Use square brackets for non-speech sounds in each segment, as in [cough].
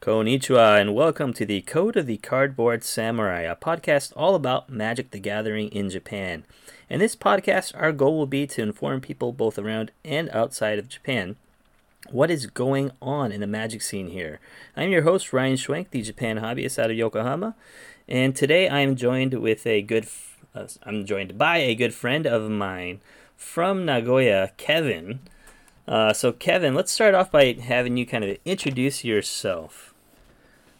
Konnichiwa, and welcome to the Code of the Cardboard Samurai, a podcast all about Magic the Gathering in Japan. In this podcast, our goal will be to inform people both around and outside of Japan what is going on in the magic scene here. I'm your host, Ryan Schwenk, the Japan hobbyist out of Yokohama, and today I am joined with a good, uh, I'm joined by a good friend of mine from Nagoya, Kevin. Uh, so, Kevin, let's start off by having you kind of introduce yourself.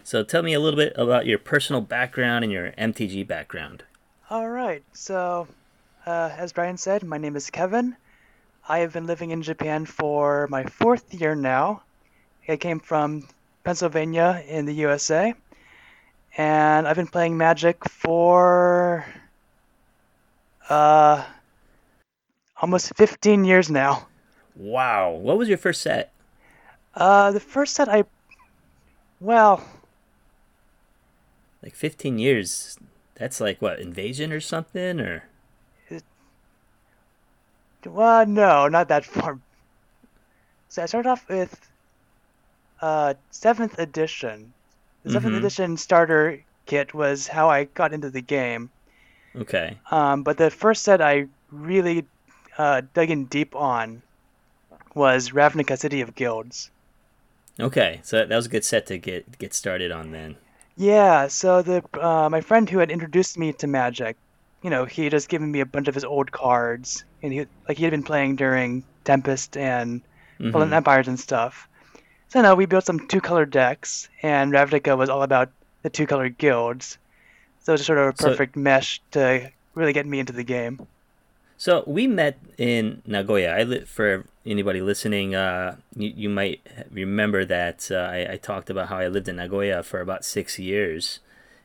So tell me a little bit about your personal background and your MTG background. All right. So, uh, as Ryan said, my name is Kevin. I have been living in Japan for my fourth year now. I came from Pennsylvania in the USA, and I've been playing Magic for uh, almost 15 years now. Wow. What was your first set? Uh, the first set I, well, like 15 years. That's like what invasion or something or. well, no, not that far. So I started off with uh, seventh edition. The 7th Mhm. edition starter kit was how I got into the game. Okay. Um, but the first set I really uh, dug in deep on was Ravnica City of Guilds. Okay. So that, was a good set to get get started on then. Yeah, so the uh, my friend who had introduced me to Magic, you know, he had just given me a bunch of his old cards, and he like he had been playing during Tempest and Fallen Mhm. Empires and stuff. So no, we built some two-color decks, and Ravnica was all about the two-color guilds. So it was sort of a So- perfect mesh to really get me into the game. So we met in Nagoya. I li- for anybody listening, uh, you, you might remember that uh, I, I talked about how I lived in Nagoya for about six years,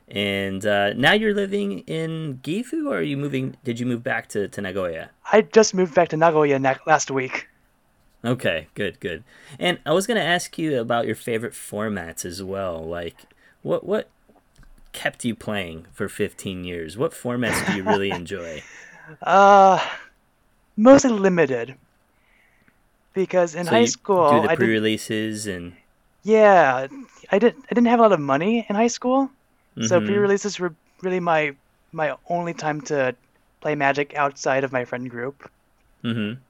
and uh, now you're living in Gifu, or are you moving? Did you move back to, to Nagoya? I just moved back to Nagoya na- last week. Okay, good, good. And I was gonna ask you about your favorite formats as well. Like, what what kept you playing for 15 years? What formats do you really enjoy? [laughs] Uh, mostly limited. Because in So high school, do the I did, pre-releases and yeah, I didn't I didn't have a lot of money in high school, so Mhm. pre-releases were really my my only time to play Magic outside of my friend group. Mm-hmm.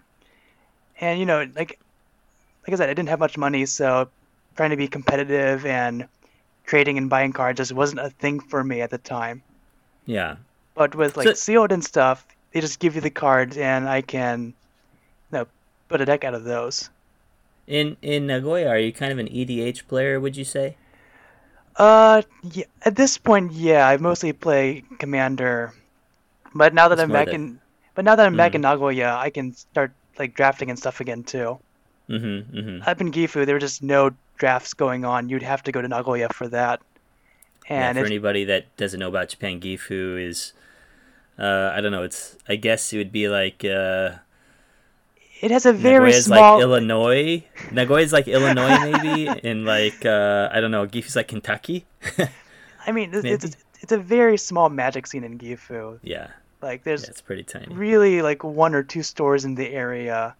And you know, like like I said, I didn't have much money, so trying to be competitive and trading and buying cards just wasn't a thing for me at the time. yeah. But with like So- sealed and stuff, they just give you the cards, and I can, you know, put a deck out of those. In in Nagoya, are you kind of an EDH player? Would you say? Uh, yeah, at this point, yeah, I mostly play Commander, but now that It's I'm back in, but now that I'm back Mhm. in Nagoya, I can start like drafting and stuff again too. Mm-hmm. mm-hmm. Up in Gifu, there were just no drafts going on. You'd have to go to Nagoya for that. Yeah, And for anybody that doesn't know about Japan, Gifu is, uh, I don't know. It's I guess it would be like uh, it has a very Nagoya's small. like Illinois. Nagoya's like Illinois, [laughs] maybe, and like uh, I don't know. Gifu's like Kentucky. [laughs] I mean, it's, it's it's a very small magic scene in Gifu. yeah, Like, there's yeah, it's pretty tiny. really like one or two stores in the area,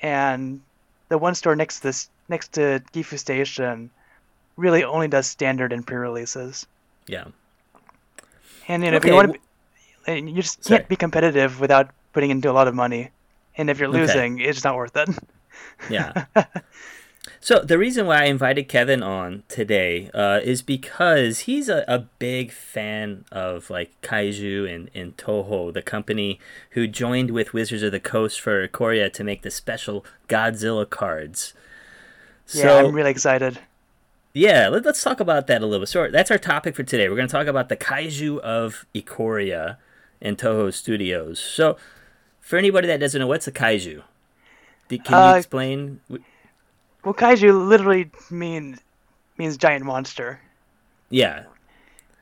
and the one store next to this next to Gifu Station really only does standard and pre-releases. Yeah. And you know, if you want to, you just Sorry. can't be competitive without putting into a lot of money. And if you're Okay. losing, it's not worth it. Yeah. [laughs] So the reason why I invited Kevin on today uh, is because he's a, a big fan of like Kaiju and, and Toho, the company who joined with Wizards of the Coast for Ikoria to make the special Godzilla cards. Yeah, So I'm really excited. yeah, let, us talk about that a little bit. So that's our topic for today. We're going to talk about the Kaiju of Ikoria and Toho Studios. So for anybody that doesn't know, what's a Kaiju? Can you Uh, explain? Well, kaiju literally means means giant monster. Yeah,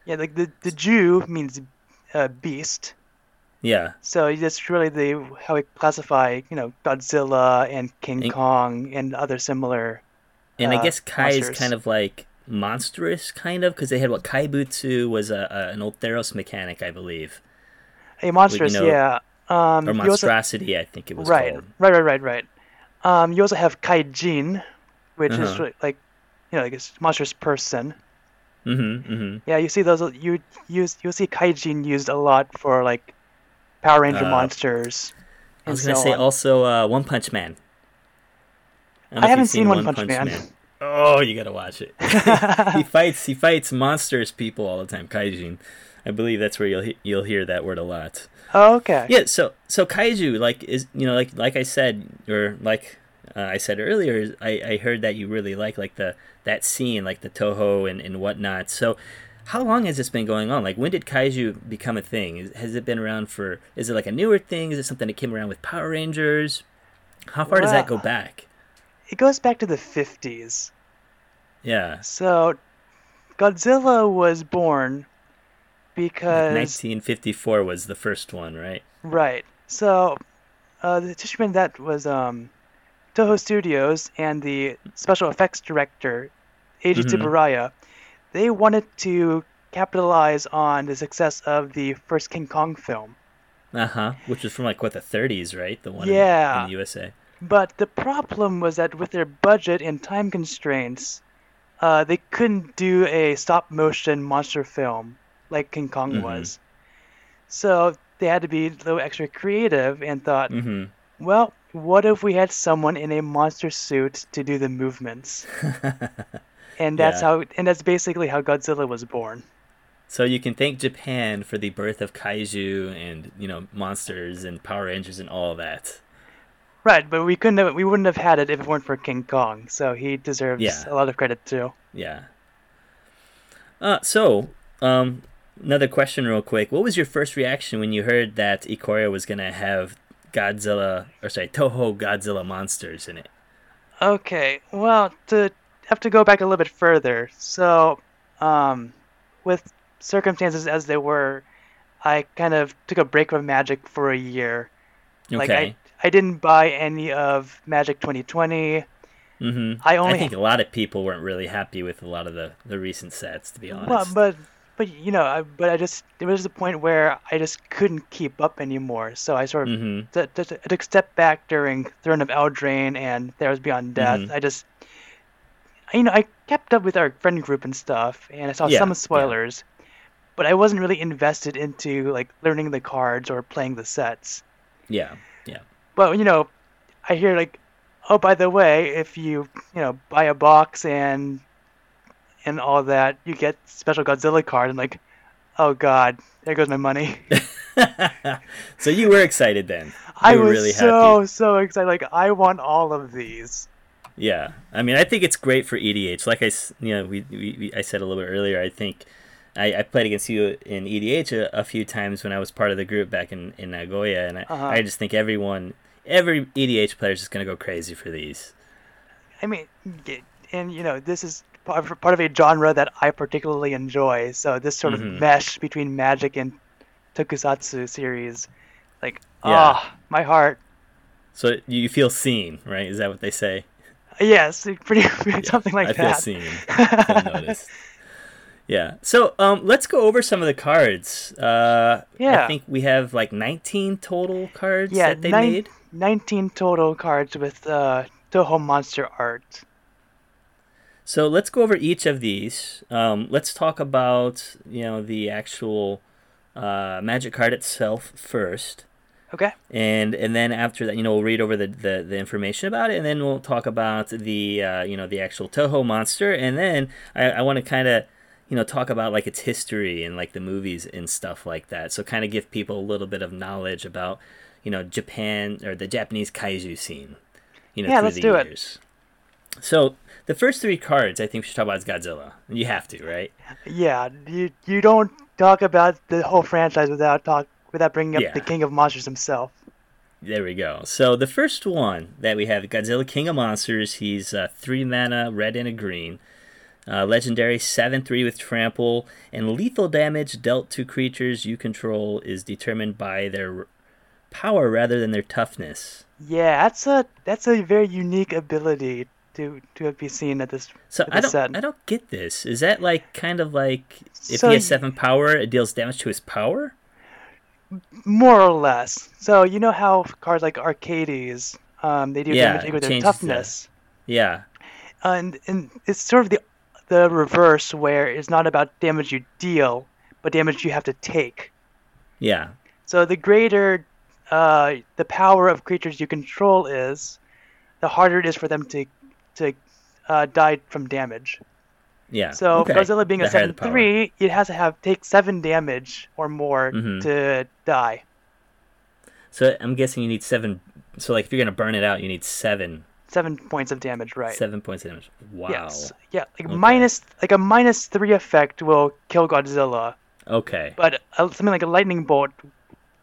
Yeah, like the the Jew means uh, beast. yeah. So that's really the how we classify, you know, Godzilla and King And- Kong and other similar. And I uh, guess Kai is kind of like monstrous, kind of, because they had what Kai Kaibutsu was a, a an old Theros mechanic, I believe. A monstrous, know- yeah. Um, or you also- monstrosity, I think it was right, called. right, right, right, right. Um, you also have Kaijin, which is Uh-huh. li- like, you know, like a monstrous person. Mm-hmm. Mm-hmm. Yeah, you see those. You use you'll see Kaijin used a lot for like Power Ranger Uh, monsters. I was gonna so say on. also uh, One Punch Man. Don't I haven't you've seen One Punch Man. Oh, you gotta watch it. [laughs] [laughs] he fights. He fights monsters people all the time. Kaijin. I believe that's where you'll he- you'll hear that word a lot. Oh, okay. Yeah. So so kaiju like is you know like like I said or like uh, I said earlier I, I heard that you really like like the that scene like the Toho and and whatnot. So how long has this been going on? Like when did kaiju become a thing? Is, has it been around for? Is it like a newer thing? Is it something that came around with Power Rangers? How far does that go back? It goes back to the 50s. Yeah. So Godzilla was born because 1954 was the first one, right? right. So uh, the Tishman that was um, Toho Studios and the special effects director Eiji Mhm. Tsuburaya, they wanted to capitalize on the success of the first King Kong film. Uh huh. Which was from like what the 30s, right? The one in- in the USA. But the problem was that with their budget and time constraints, uh, they couldn't do a stop motion monster film like King Kong Mhm. was. So they had to be a little extra creative and thought, Mm-hmm. well, what if we had someone in a monster suit to do the movements? [laughs] And that's Yeah. how, and that's basically how Godzilla was born. So you can thank Japan for the birth of kaiju and you know monsters and Power Rangers and all that. Right, but we couldn't have, we wouldn't have had it if it weren't for King Kong. So he deserves Yeah. a lot of credit too. Yeah. Uh, so um, another question, real quick. What was your first reaction when you heard that Ikoria was gonna have Godzilla, or sorry, Toho Godzilla monsters in it? Okay, well, to have to go back a little bit further. So, um, with circumstances as they were, I kind of took a break from Magic for a year. Okay. Like I, I didn't buy any of Magic 2020. mm-hmm. I only- I think a lot of people weren't really happy with a lot of the, the recent sets, to be honest. Well, but but you know, I, but I just there was a point where I just couldn't keep up anymore. So I sort of mm-hmm. t- t- t- I took a step back during Throne of Eldraine and Theros Beyond Death. Mhm. I just, you know, I kept up with our friend group and stuff, and I saw Yeah, some yeah. spoilers, but I wasn't really invested into like learning the cards or playing the sets. Yeah. But you know, I hear like, oh, by the way, if you you know buy a box and and all that, you get special Godzilla card. And like, oh god, there goes my money. [laughs] [laughs] so you were excited then. I You were was really so happy. so excited. Like, I want all of these. Yeah, I mean, I think it's great for EDH. Like I, you know, we, we, we I said a little bit earlier. I think I, I played against you in EDH a, a few times when I was part of the group back in in Nagoya, and I, Uh-huh. I just think everyone, every EDH player is just gonna go crazy for these. I mean, and you know, this is part of, a genre that I particularly enjoy. So this sort of mesh between Magic and Tokusatsu series, like, Yeah. ah, my heart. So you feel seen, right? Is that what they say? Yes, pretty [laughs] something like I that. seen. [laughs] Feel noticed. Yeah. So um, let's go over some of the cards. Uh, I think we have like 19 total cards Yeah, that they nine- made. 19 total cards with uh, Toho monster art. So let's go over each of these. Um, let's talk about you know the actual uh, magic card itself first, Okay. and and then after that, you know, we'll read over the, the, the information about it, and then we'll talk about the uh, you know the actual Toho monster, and then I, I want to kind of you know talk about like its history and like the movies and stuff like that. So kind of give people a little bit of knowledge about you know Japan or the Japanese kaiju scene. You know, Yeah, through let's the do it. So the first three cards, I think we should talk about is Godzilla. You have to, right? Yeah, you you don't talk about the whole franchise without talk without bringing up Yeah. the King of Monsters himself. There we go. So the first one that we have, Godzilla King of Monsters. He's uh, three mana, red and a green. Uh, legendary 7 3 with trample, and lethal damage dealt to creatures you control is determined by their power rather than their toughness. Yeah, that's a that's a very unique ability to to be seen at this. So With I the don't, set. I don't get this. Is that like kind of like if So he has seven power, it deals damage to his power? more or less. So you know how cards like Arcades, um, they do Yeah, damage with their the- toughness, Yeah. and and it's sort of the the reverse where it's not about damage you deal, but damage you have to take. Yeah. So the greater uh, the power of creatures you control is, the harder it is for them to to uh, die from damage. Yeah. So okay. Godzilla being a The higher seven three, it has to have take seven damage or more Mhm. to die. So I'm guessing you need seven. So like if you're gonna burn it out, you need seven Seven points of damage, right? seven points of damage. Wow. Yes. Yeah, like Okay. minus like a minus three effect will kill Godzilla, Okay. but uh, something like a lightning bolt,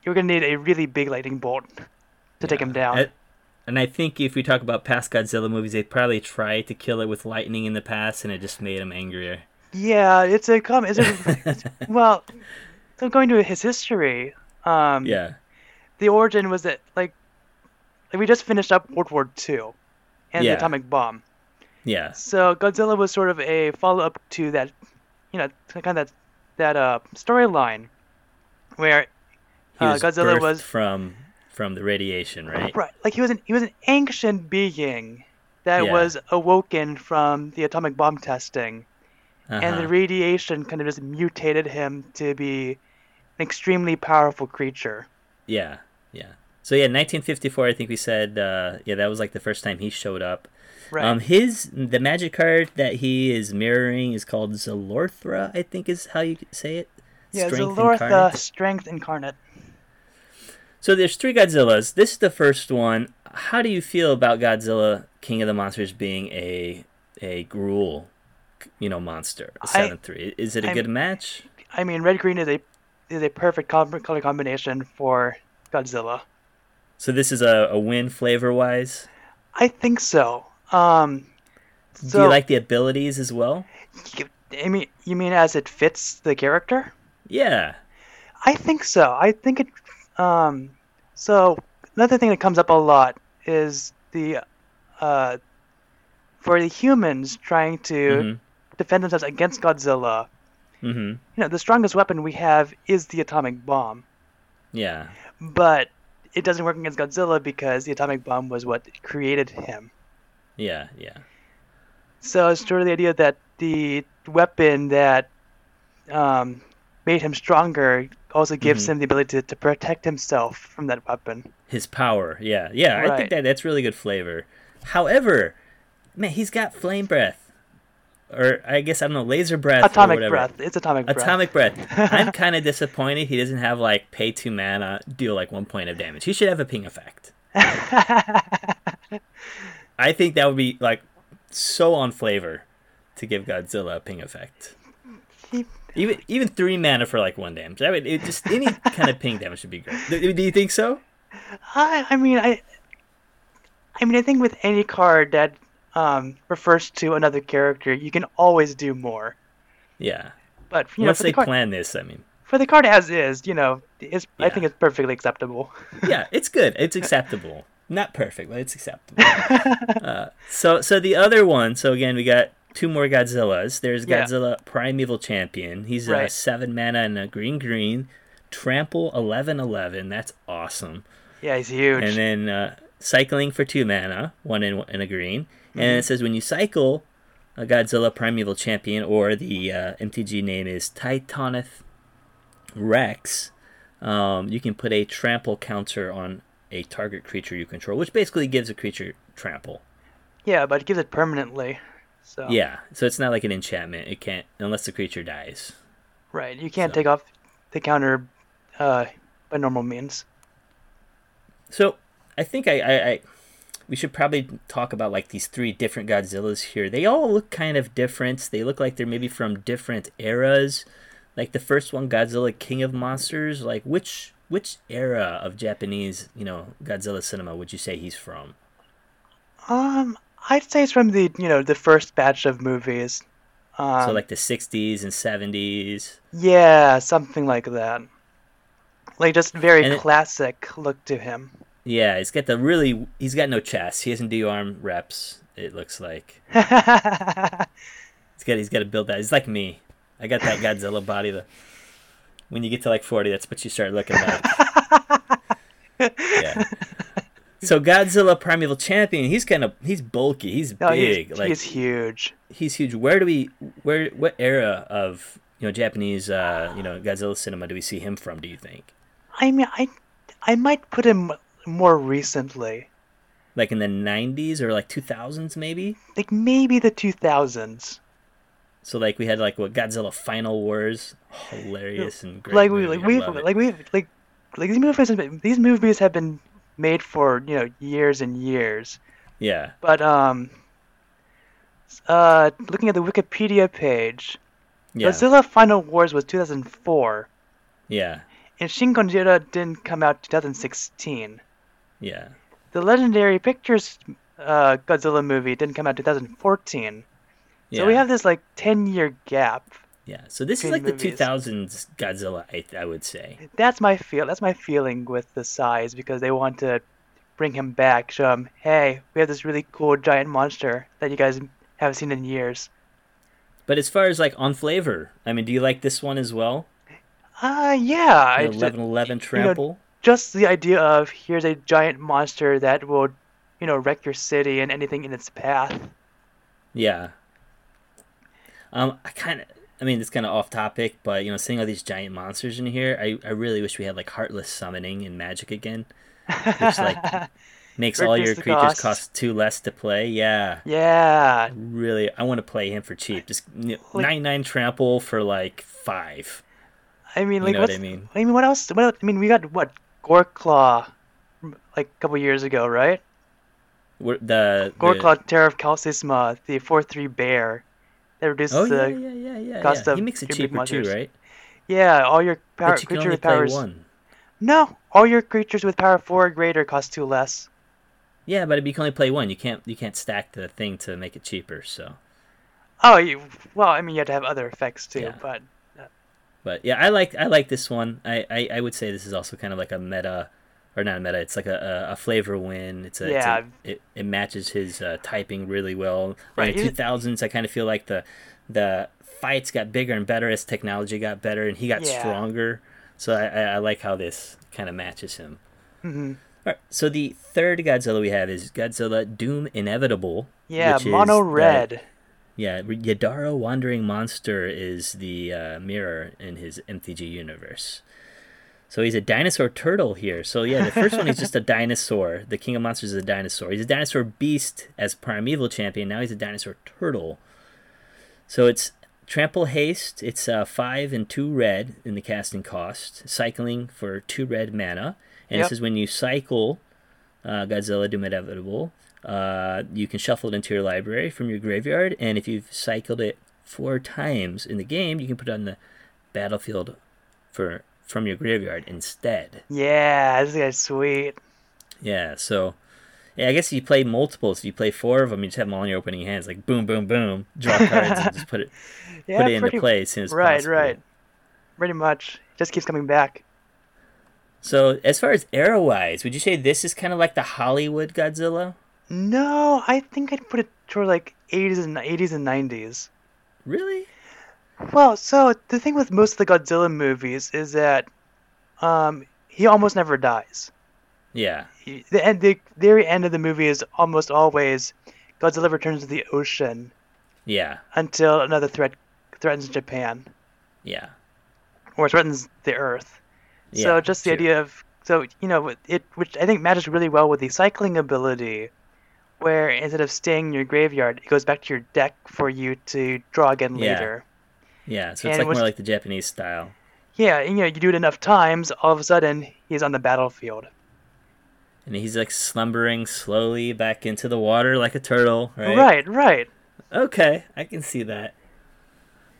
you're gonna need a really big lightning bolt to take him down. And, and I think if we talk about past Godzilla movies, they probably tried to kill it with lightning in the past, and it just made him angrier. Yeah, it's a com. It's a [laughs] well. So going to his history, um, Yeah. the origin was that like, like we just finished up World War II, and Yeah. the atomic bomb. Yeah. So Godzilla was sort of a follow up to that, you know, kind of that that uh storyline, where He uh, was Godzilla was from from the radiation, right? right, like he was an he was an ancient being that Yeah. was awoken from the atomic bomb testing, and Uh-huh. the radiation kind of just mutated him to be an extremely powerful creature. Yeah, yeah. So yeah, 1954. I think we said. Uh, yeah, that was like the first time he showed up. Right. Um, his the magic card that he is mirroring is called Zilortha. I think is how you say it. yeah, Strength Zilortha, incarnate. Strength Incarnate. So there's three Godzillas. This is the first one. How do you feel about Godzilla King of the Monsters being a a Gruul, you know, monster? A I- seven three. Is it a I'm- good match? I mean, red green is a is a perfect color combination for Godzilla. So this is a, a win flavor wise. I think so. Um, so do you like the abilities as well? you- I mean, you mean as it fits the character? Yeah. I think so. I think it. Um, so another thing that comes up a lot is the uh, for the humans trying to Mhm. defend themselves against Godzilla. Mm-hmm. You know, the strongest weapon we have is the atomic bomb, Yeah. but it doesn't work against Godzilla because the atomic bomb was what created him. Yeah. Yeah. So it's sort of the idea that the weapon that um, made him stronger also gives Mhm. him the ability to, to protect himself from that weapon. His power. Yeah. Yeah. I think that that's really good flavor. However, man, he's got flame breath, or I guess I don't know, laser breath, or atomic breath. It's atomic breath. Atomic breath. [laughs] I'm kind of disappointed he doesn't have like pay two mana, deal like one point of damage. He should have a ping effect. [laughs] I think that would be like so on flavor to give Godzilla a ping effect. Even even three mana for like one damage. I mean, it just any kind of ping damage would be great. Do, do you think so? I, I mean, I, I mean, I think with any card that um, refers to another character, you can always do more. Yeah. But you know, Once for they the, card, plan this, I mean, for the card as is, you know, it's, I think it's perfectly acceptable. [laughs] yeah, it's good. It's acceptable. Not perfect, but it's acceptable. [laughs] uh, so, so the other one. So again, we got two more Godzillas. There's Yeah. Godzilla Primeval Champion. He's Right. seven mana and a green green. Trample eleven eleven. That's awesome. Yeah, he's huge. And then uh, cycling for two mana, one in, in a green. Mm-hmm. And it says when you cycle a Godzilla Primeval Champion, or the uh, MTG name is Titanoth Rex, um, you can put a trample counter on a target creature you control, which basically gives a creature trample. yeah, but it gives it permanently. So Yeah, so it's not like an enchantment. It can't unless the creature dies. right. You can't So- take off the counter uh, by normal means. So I think I, I, I we should probably talk about like these three different Godzillas here. They all look kind of different. They look like they're maybe from different eras. Like the first one, Godzilla King of Monsters. Like which which era of Japanese, you know, Godzilla cinema would you say he's from? Um, I'd say it's from the you know the first batch of movies. Um, so like the '60s and '70s. yeah, something like that. Like just very And it- classic look to him. Yeah, he's got the really. He's got no chest. He doesn't do arm reps. It looks like [laughs] he's got. He's got to build that. He's like me. I got that Godzilla body. The when you get to like 40, that's what you start looking like. yeah. So Godzilla Primeval Champion, he's kind of he's bulky, he's No, big, he's, like he's huge. he's huge. Where do we where what era of you know Japanese uh, you know Godzilla cinema do we see him from? Do you think I mean, I I might put him more recently, like in the 90s or like 2000s maybe? like maybe the 2000s. So like we had like what Godzilla Final Wars, hilarious and great. like we like we like we like like these movies have been, these movies have been made for you know years and years. yeah But um, uh, looking at the Wikipedia page, yeah Godzilla Final Wars was 2004, yeah and Shin Godzilla didn't come out 2016. Yeah The Legendary Pictures uh, Godzilla movie didn't come out 2014. yeah. So we have this like 10 year gap. yeah. So this is like the movies. 2000s Godzilla, I, I would say. That's my feel. That's my feeling with the size because they want to bring him back, show him, hey, we have this really cool giant monster that you guys haven't seen in years. But as far as like on flavor, I mean, do you like this one as well? Uh, yeah. I The ju- 1111 know, trample. Just the idea of here's a giant monster that will, you know, wreck your city and anything in its path. Yeah. Um, I kind of, I mean, it's kind of off topic, but you know, seeing all these giant monsters in here, I, I really wish we had like heartless summoning in Magic again, which like [laughs] makes all your creatures cost. cost two less to play. Yeah. yeah. Really, I want to play him for cheap. Just Like- 99 trample for like five. I mean, like You know what I mean? I mean, what else? What else? I mean, we got what Goreclaw, like a couple years ago, right? We're- The, the Goreclaw Terror of Qal Sisma, the four-three bear, that reduces Oh the yeah, yeah, yeah, yeah. cost yeah. of He makes it cheaper too, right? yeah, all your power But you can creature only with play powers. one. No, all your creatures with power four or greater cost two less. Yeah, but you can only play one. You can't you can't stack the thing to make it cheaper. So, Oh, you well, I mean, you have to have other effects too, but but yeah, I like I like this one. I, I, I would say this is also kind of like a meta, or not a meta. It's like a, a, flavor win. It's a, Yeah. It's a, it it matches his uh, typing really well. Right, In the two thousands, I kind of feel like the the fights got bigger and better as technology got better, and he got Yeah. stronger. So I, I, I like how this kind of matches him. Mm-hmm. All right, so the third Godzilla we have is Godzilla Doom Inevitable. yeah, mono red. Yeah, Yidaro Wandering Monster is the uh, mirror in his MTG universe. So he's a dinosaur turtle here. So yeah, the first one is just a [laughs] dinosaur. The King of Monsters is a dinosaur. He's a dinosaur beast as Primeval champion. Now he's a dinosaur turtle. So it's trample haste. It's uh, five and two red in the casting cost. Cycling for two red mana, and Yep. this is when you cycle uh, Godzilla Doom Inevitable. Uh, you can shuffle it into your library from your graveyard, and if you've cycled it four times in the game, you can put it on the battlefield for from your graveyard instead. Yeah, this guy's sweet. Yeah, so yeah, I guess if you play multiples. If you play four of them, you just have them all in your opening hands, like boom, boom, boom, draw [laughs] cards and just put it Yeah, put it into pretty, play as soon as right, possible. right. Pretty much, just keeps coming back. So as far as arrow wise, would you say this is kind of like the Hollywood Godzilla? No, I think I'd put it toward like 80s and 80s and 90s. Really? Well, so the thing with most of the Godzilla movies is that um, he almost never dies. Yeah. He, the end, the very end of the movie is almost always Godzilla returns to the ocean Yeah. until another threat threatens Japan Yeah. or threatens the Earth. Yeah. so just the idea of so you know it, which I think matches really well with the cycling ability, where instead of staying in your graveyard, it goes back to your deck for you to draw again Yeah. later. Yeah, so it's and like what's- more like the Japanese style. Yeah, and you know you do it enough times, all of a sudden he's on the battlefield. And he's like slumbering slowly back into the water like a turtle, right? Right, right. Okay, I can see that.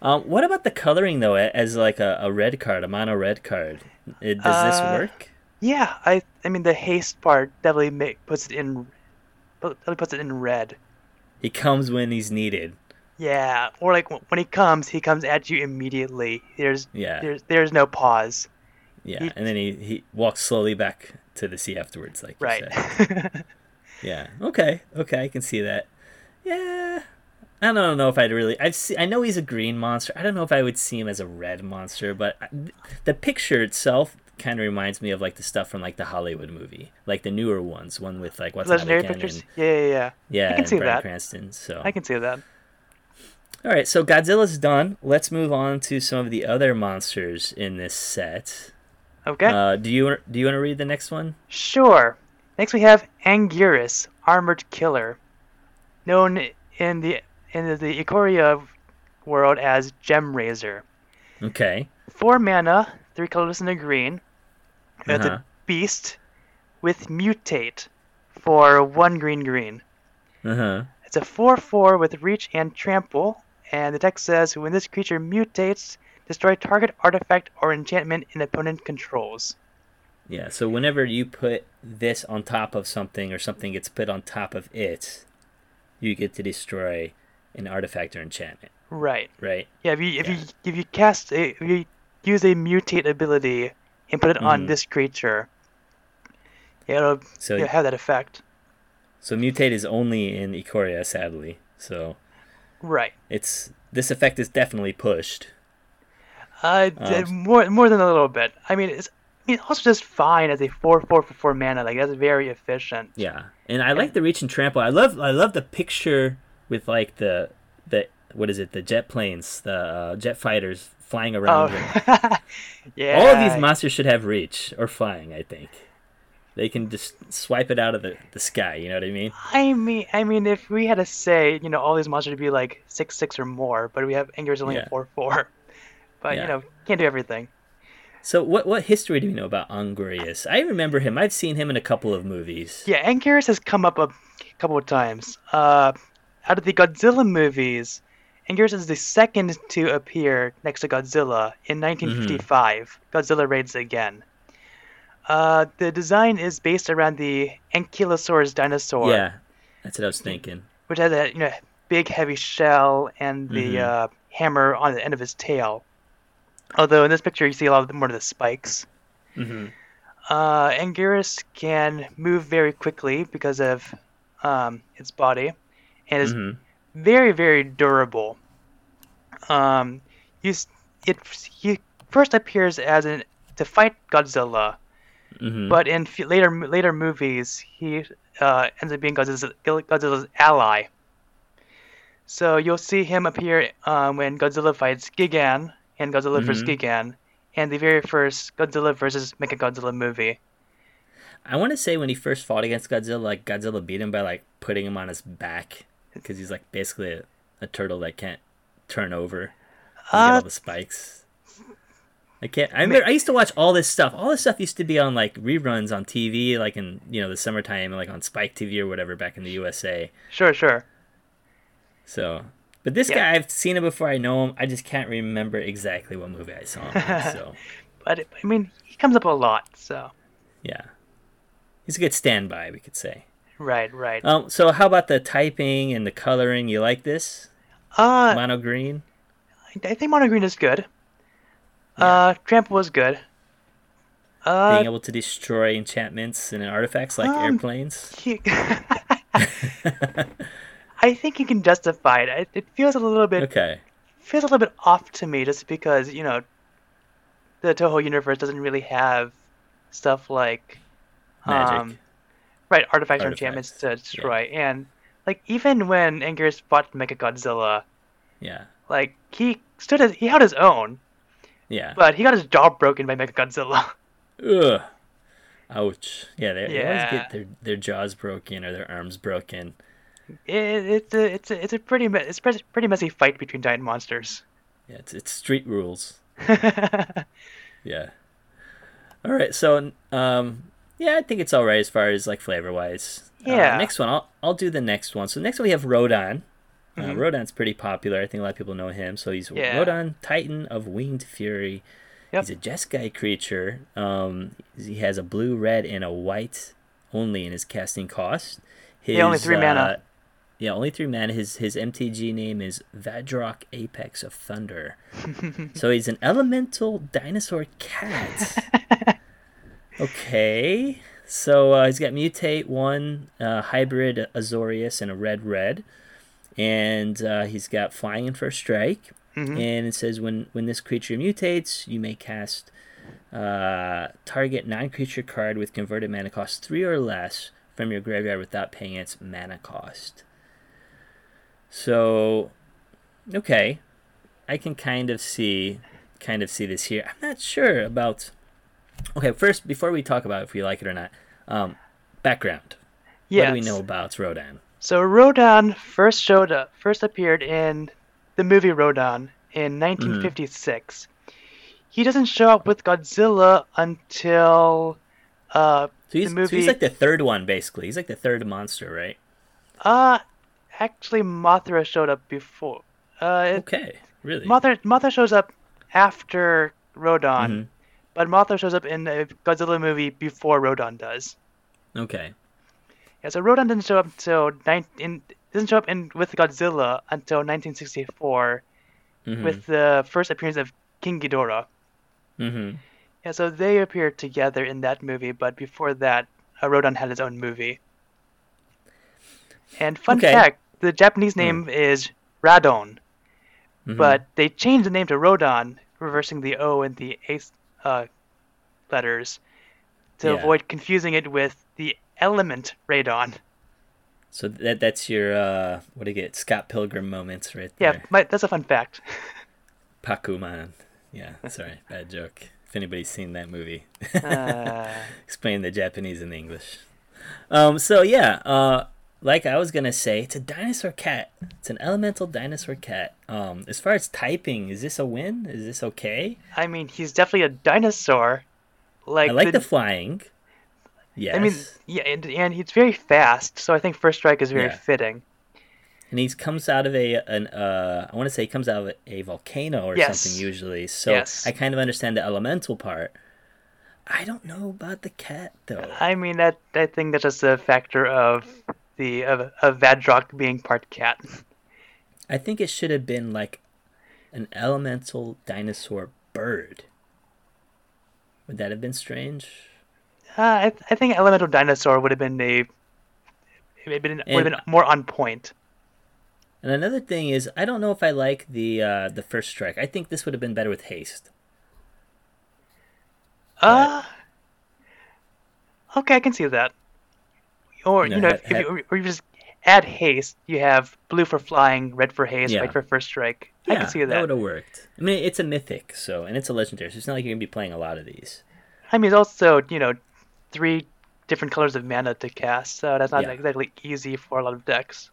Um, what about the coloring though, as like a, a red card, a mono red card? It, does this Uh, work? Yeah, I I mean the haste part definitely make, puts it in definitely puts it in red. He comes when he's needed. Yeah, or like when he comes, he comes at you immediately. There's Yeah, there's there's no pause. yeah, he- and then he, he walks slowly back to the sea afterwards, like you Right. said. [laughs] Yeah. Okay. Okay. I can see that. Yeah. I don't know if I'd really. I've see, I know he's a green monster. I don't know if I would see him as a red monster, but uh, the picture itself kind of reminds me of like the stuff from like the Hollywood movie, like the newer ones, one with like what's legendary pictures. Yeah, yeah, yeah. Yeah, I can see Bryan that. Cranston. So I can see that. All right, so Godzilla's done. Let's move on to some of the other monsters in this set. Okay. Uh, do you do you want to read the next one? Sure. Next we have Anguirus, Armored Killer, known in the in the Ikoria world as Gem Razor. Okay. Four mana, three colors and a green. It's Uh-huh. a beast with mutate for one green green. Uh huh. It's a 4 4 with reach and trample, and the text says when this creature mutates, destroy target artifact or enchantment an opponent controls. Yeah. So whenever you put this on top of something, or something gets put on top of it, you get to destroy an artifact or enchantment. Right. Right. Yeah, if you if Yeah. you if you cast a if you use a mutate ability and put it on Mhm. this creature, it'll So have that effect. so mutate is only in Ikoria, sadly. So Right. it's this effect is definitely pushed. Uh, d- more more than a little bit. I mean, it's I mean also just fine as a four four for four mana. Like that's very efficient. Yeah, and I like the reach and trample. I love I love the picture with like the the what is it the jet planes the uh, jet fighters flying around. and- [laughs] Oh, yeah. All of these monsters should have reach or flying. I think they can just swipe it out of the, the sky. You know what I mean? I mean, I mean, if we had to say, you know, all these monsters would be like six six or more, but we have Anguirus only Yeah. a four four. [laughs] But Yeah. you know, can't do everything. So what what history do we know about Anguirus? I remember him. I've seen him in a couple of movies. Yeah, Anguirus has come up a couple of times. Uh, out of the Godzilla movies, Anguirus is the second to appear next to Godzilla in 1955. Godzilla raids again. Uh, the design is based around the Ankylosaurus dinosaur. Yeah, that's what I was thinking. which has a you know big heavy shell and the Mhm. uh, hammer on the end of his tail. Although in this picture you see a lot of the, more of the spikes. hmm Uh, Anguirus can move very quickly because of um, its body, and is hmm very very durable. Um, you, it he first appears as an to fight Godzilla, hmm but in f- later later movies, he uh, ends up being Godzilla's, Godzilla's ally. So you'll see him appear um, when Godzilla fights Gigan and Godzilla vs. Mhm. Gigan, and the very first Godzilla vs. Mechagodzilla movie. I want to say when he first fought against Godzilla, like Godzilla beat him by like putting him on his back because he's like basically a, a turtle that can't turn over. He's got Uh, all the spikes. I can't. I remember. I used to watch all this stuff. All this stuff used to be on like reruns on TV, like in you know the summertime, like on Spike TV or whatever back in the USA. Sure, sure. So, but this Yeah. guy, I've seen him before. I know him. I just can't remember exactly what movie I saw him in. [laughs] So, But I mean, he comes up a lot. So yeah, he's a good standby, we could say. Right, right. Um, so how about the typing and the coloring? You like this Uh, mono green? I think Mono Green is good. Uh, Trample was good. Uh, Being able to destroy enchantments and artifacts like um, airplanes. he- [laughs] I think you can justify it. It, it feels a little bit Okay. feels a little bit off to me, just because you know the Toho universe doesn't really have stuff like Magic. um, right artifacts or enchantments to destroy, and like even when Anguirus fought Mechagodzilla, yeah. like he stood as, he held his own, Yeah. but he got his jaw broken by Mechagodzilla. [laughs] Ugh. Ouch. Yeah, they, they always Yeah. get their, their jaws broken or their arms broken. It, it's a it's a it's a pretty me- it's a pretty messy fight between giant monsters. Yeah, it's, it's street rules. [laughs] Yeah. All right. So, um, yeah, I think it's all right as far as like flavor wise. Yeah. Uh, next one, I'll I'll do the next one. So next one we have Rodan. Uh, Mhm. Rodan's pretty popular. I think a lot of people know him. So he's Yeah. Rodan, Titan of Winged Fury. Yep. He's a Jeskai creature. Um, he has a blue, red, and a white only in his casting cost. His, Yeah, only three mana. uh, yeah, only three mana. His his MTG name is Vadrok Apex of Thunder. [laughs] so he's an elemental dinosaur cat. [laughs] okay. So uh, he's got mutate one uh, hybrid Azorius and a red red. and uh, he's got flying and first strike. Mhm. And it says when when this creature mutates, you may cast uh, target non-creature card with converted mana cost three or less from your graveyard without paying its mana cost. So, okay, I can kind of see kind of see this here. I'm not sure about. Okay, first before we talk about if we like it or not, um, background. What do we know about Rodan? So Rodan first showed up, first appeared in the movie Rodan in 1956. He doesn't show up with Godzilla until uh So he's, the movie. so he's like the third one, basically. He's like the third monster, right? uh, actually, Mothra showed up before. Uh, it, Okay, really. Mothra Mothra shows up after Rodan, Mhm. But Mothra shows up in a Godzilla movie before Rodan does. Okay. Yeah, so Rodan didn't show up until nine, in, doesn't show up in with Godzilla until 1964 Mhm. with the first appearance of King Ghidorah. Mhm. Yeah, so they appear together in that movie, but before that, uh, Rodan had his own movie. And fun Okay. fact, the Japanese name is Radon, Mhm. but they changed the name to Rodan, reversing the O and the A uh, letters to Yeah. avoid confusing it with the element Radon. so that that's your uh, what do you get? Scott Pilgrim moments right Yeah, there. my, that's a fun fact. [laughs] Pakuman. Yeah, sorry, bad joke. If anybody's seen that movie, Uh, [laughs] explain the Japanese and the English. Um, so yeah, uh, like I was gonna say, it's a dinosaur cat. It's an elemental dinosaur cat. Um, as far as typing, is this a win? Is this okay? I mean, he's definitely a dinosaur. Like I like the, the flying. Yes. I mean, yeah, and, and he's very fast, so I think first strike is very Yeah. fitting. and he comes out of a an uh, I want to say he comes out of a volcano or Yes. something usually. So Yes. I kind of understand the elemental part. I don't know about the cat though. I mean, that I think that's just a factor of the of, of Vadrok being part cat. I think it should have been like an elemental dinosaur bird. Would that have been strange? Uh, I I think elemental dinosaur would have been a it would have been, would have been more on point. And another thing is, I don't know if I like the uh, the first strike. I think this would have been better with haste. Uh, okay, I can see that. Or You you know, if you, or you just add haste, you have blue for flying, red for haste, Yeah. white for first strike. I Yeah, can see that that. would have worked. I mean, it's a mythic, so and it's a legendary, so it's not like you're gonna be playing a lot of these. I mean, it's also you know three different colors of mana to cast, so that's not Yeah. exactly easy for a lot of decks.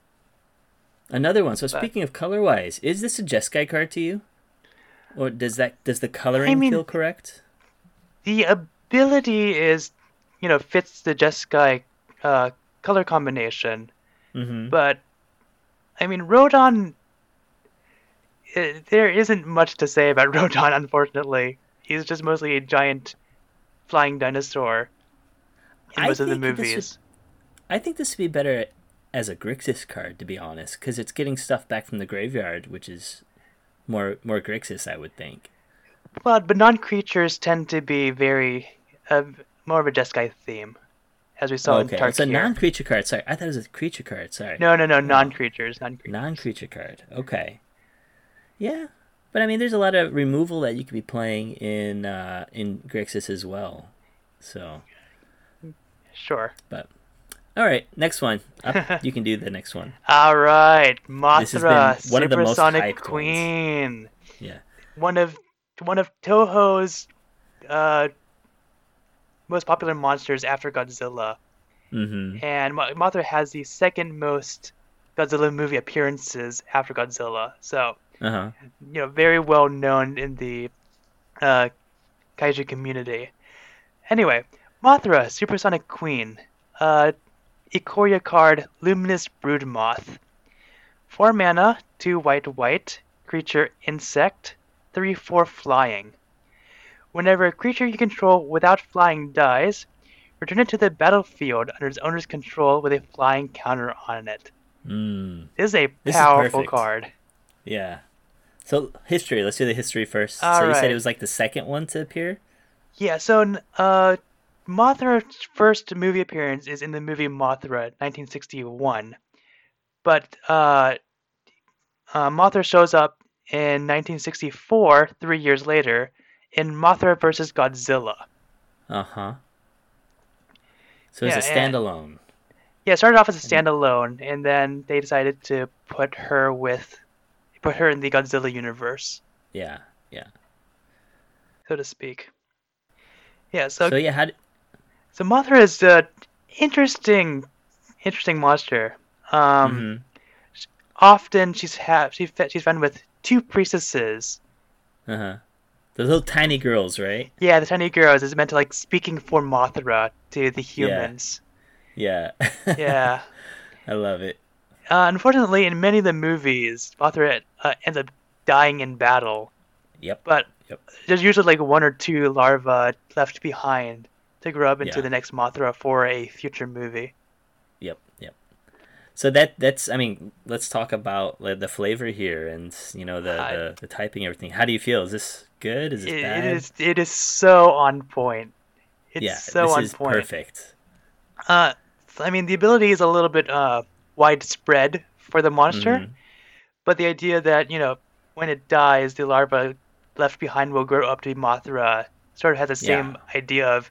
Another one. So But- speaking of color wise, is this a Jeskai card to you? Or does that does the coloring mean- feel correct? The ability is, you know, fits the Jeskai uh, color combination, Mm-hmm. but I mean, Rodan. eh, there isn't much to say about [laughs] Rodan, unfortunately. He's just mostly a giant flying dinosaur in I most of the this would- movies. I think this would be better as a Grixis card, to be honest, because it's getting stuff back from the graveyard, which is more more Grixis, I would think. But but non-creatures tend to be very uh, more of a Jeskai theme, as we saw okay, in it's a non-creature card. Sorry, I thought it was a creature card. Sorry, No, no, no, non-creatures, non-creatures. non-creature card. Okay, yeah, but I mean, there's a lot of removal that you could be playing in uh, in Grixis as well. So, Sure. but all right, next one. Up, [laughs] you can do the next one. All right, This Mothra, been one of the most Supersonic hyped ones. Queen. Yeah. One of one of Toho's uh, most popular monsters after Godzilla, Mm-hmm. and Mothra has the second most Godzilla movie appearances after Godzilla. So Uh huh. you know, very well known in the uh, kaiju community. Anyway, Mothra, Supersonic Queen, uh, Ikoria card, Luminous Brood Moth. 4 mana, 2 white white, creature insect, 3 4 flying. Whenever a creature you control without flying dies, return it to the battlefield under its owner's control with a flying counter on it. Mm. This is a This is powerful perfect. card. Yeah. So history. Let's do the history first. so All you said it was like the second one to appear. Yeah, so uh, Mothra's first movie appearance is in the movie Mothra, 1961. But uh, uh, Mothra shows up in 1964, three years later, in Mothra versus Godzilla. Uh huh. So it's Yeah, a and- standalone. Yeah, it started off as a standalone, and then they decided to put her with, put her in the Godzilla universe, Yeah, yeah. so to speak. Yeah, so So yeah, how? d- so Mothra is a interesting, interesting monster. Um, mhm. often she's ha- she fe- she's found with two priestesses. Uh huh. The little tiny girls, right? Yeah, the tiny girls is meant to like speaking for Mothra to the humans. Yeah. [laughs] Yeah. I love it. Uh, unfortunately, in many of the movies, Mothra uh, ends up dying in battle, Yep. but Yep. there's usually like one or two larvae left behind to grow up into Yeah. the next Mothra for a future movie. Yep. Yep. So that that's I mean, let's talk about like, the flavor here and you know the, I- the the typing everything. How do you feel? Is this good? Is this It, bad? it is it is so on point. It's yeah, so this on is point. perfect. Uh, I mean, the ability is a little bit uh, widespread for the monster, Mhm. but the idea that, you know, when it dies, the larva left behind will grow up to be Mothra sort of has the same idea of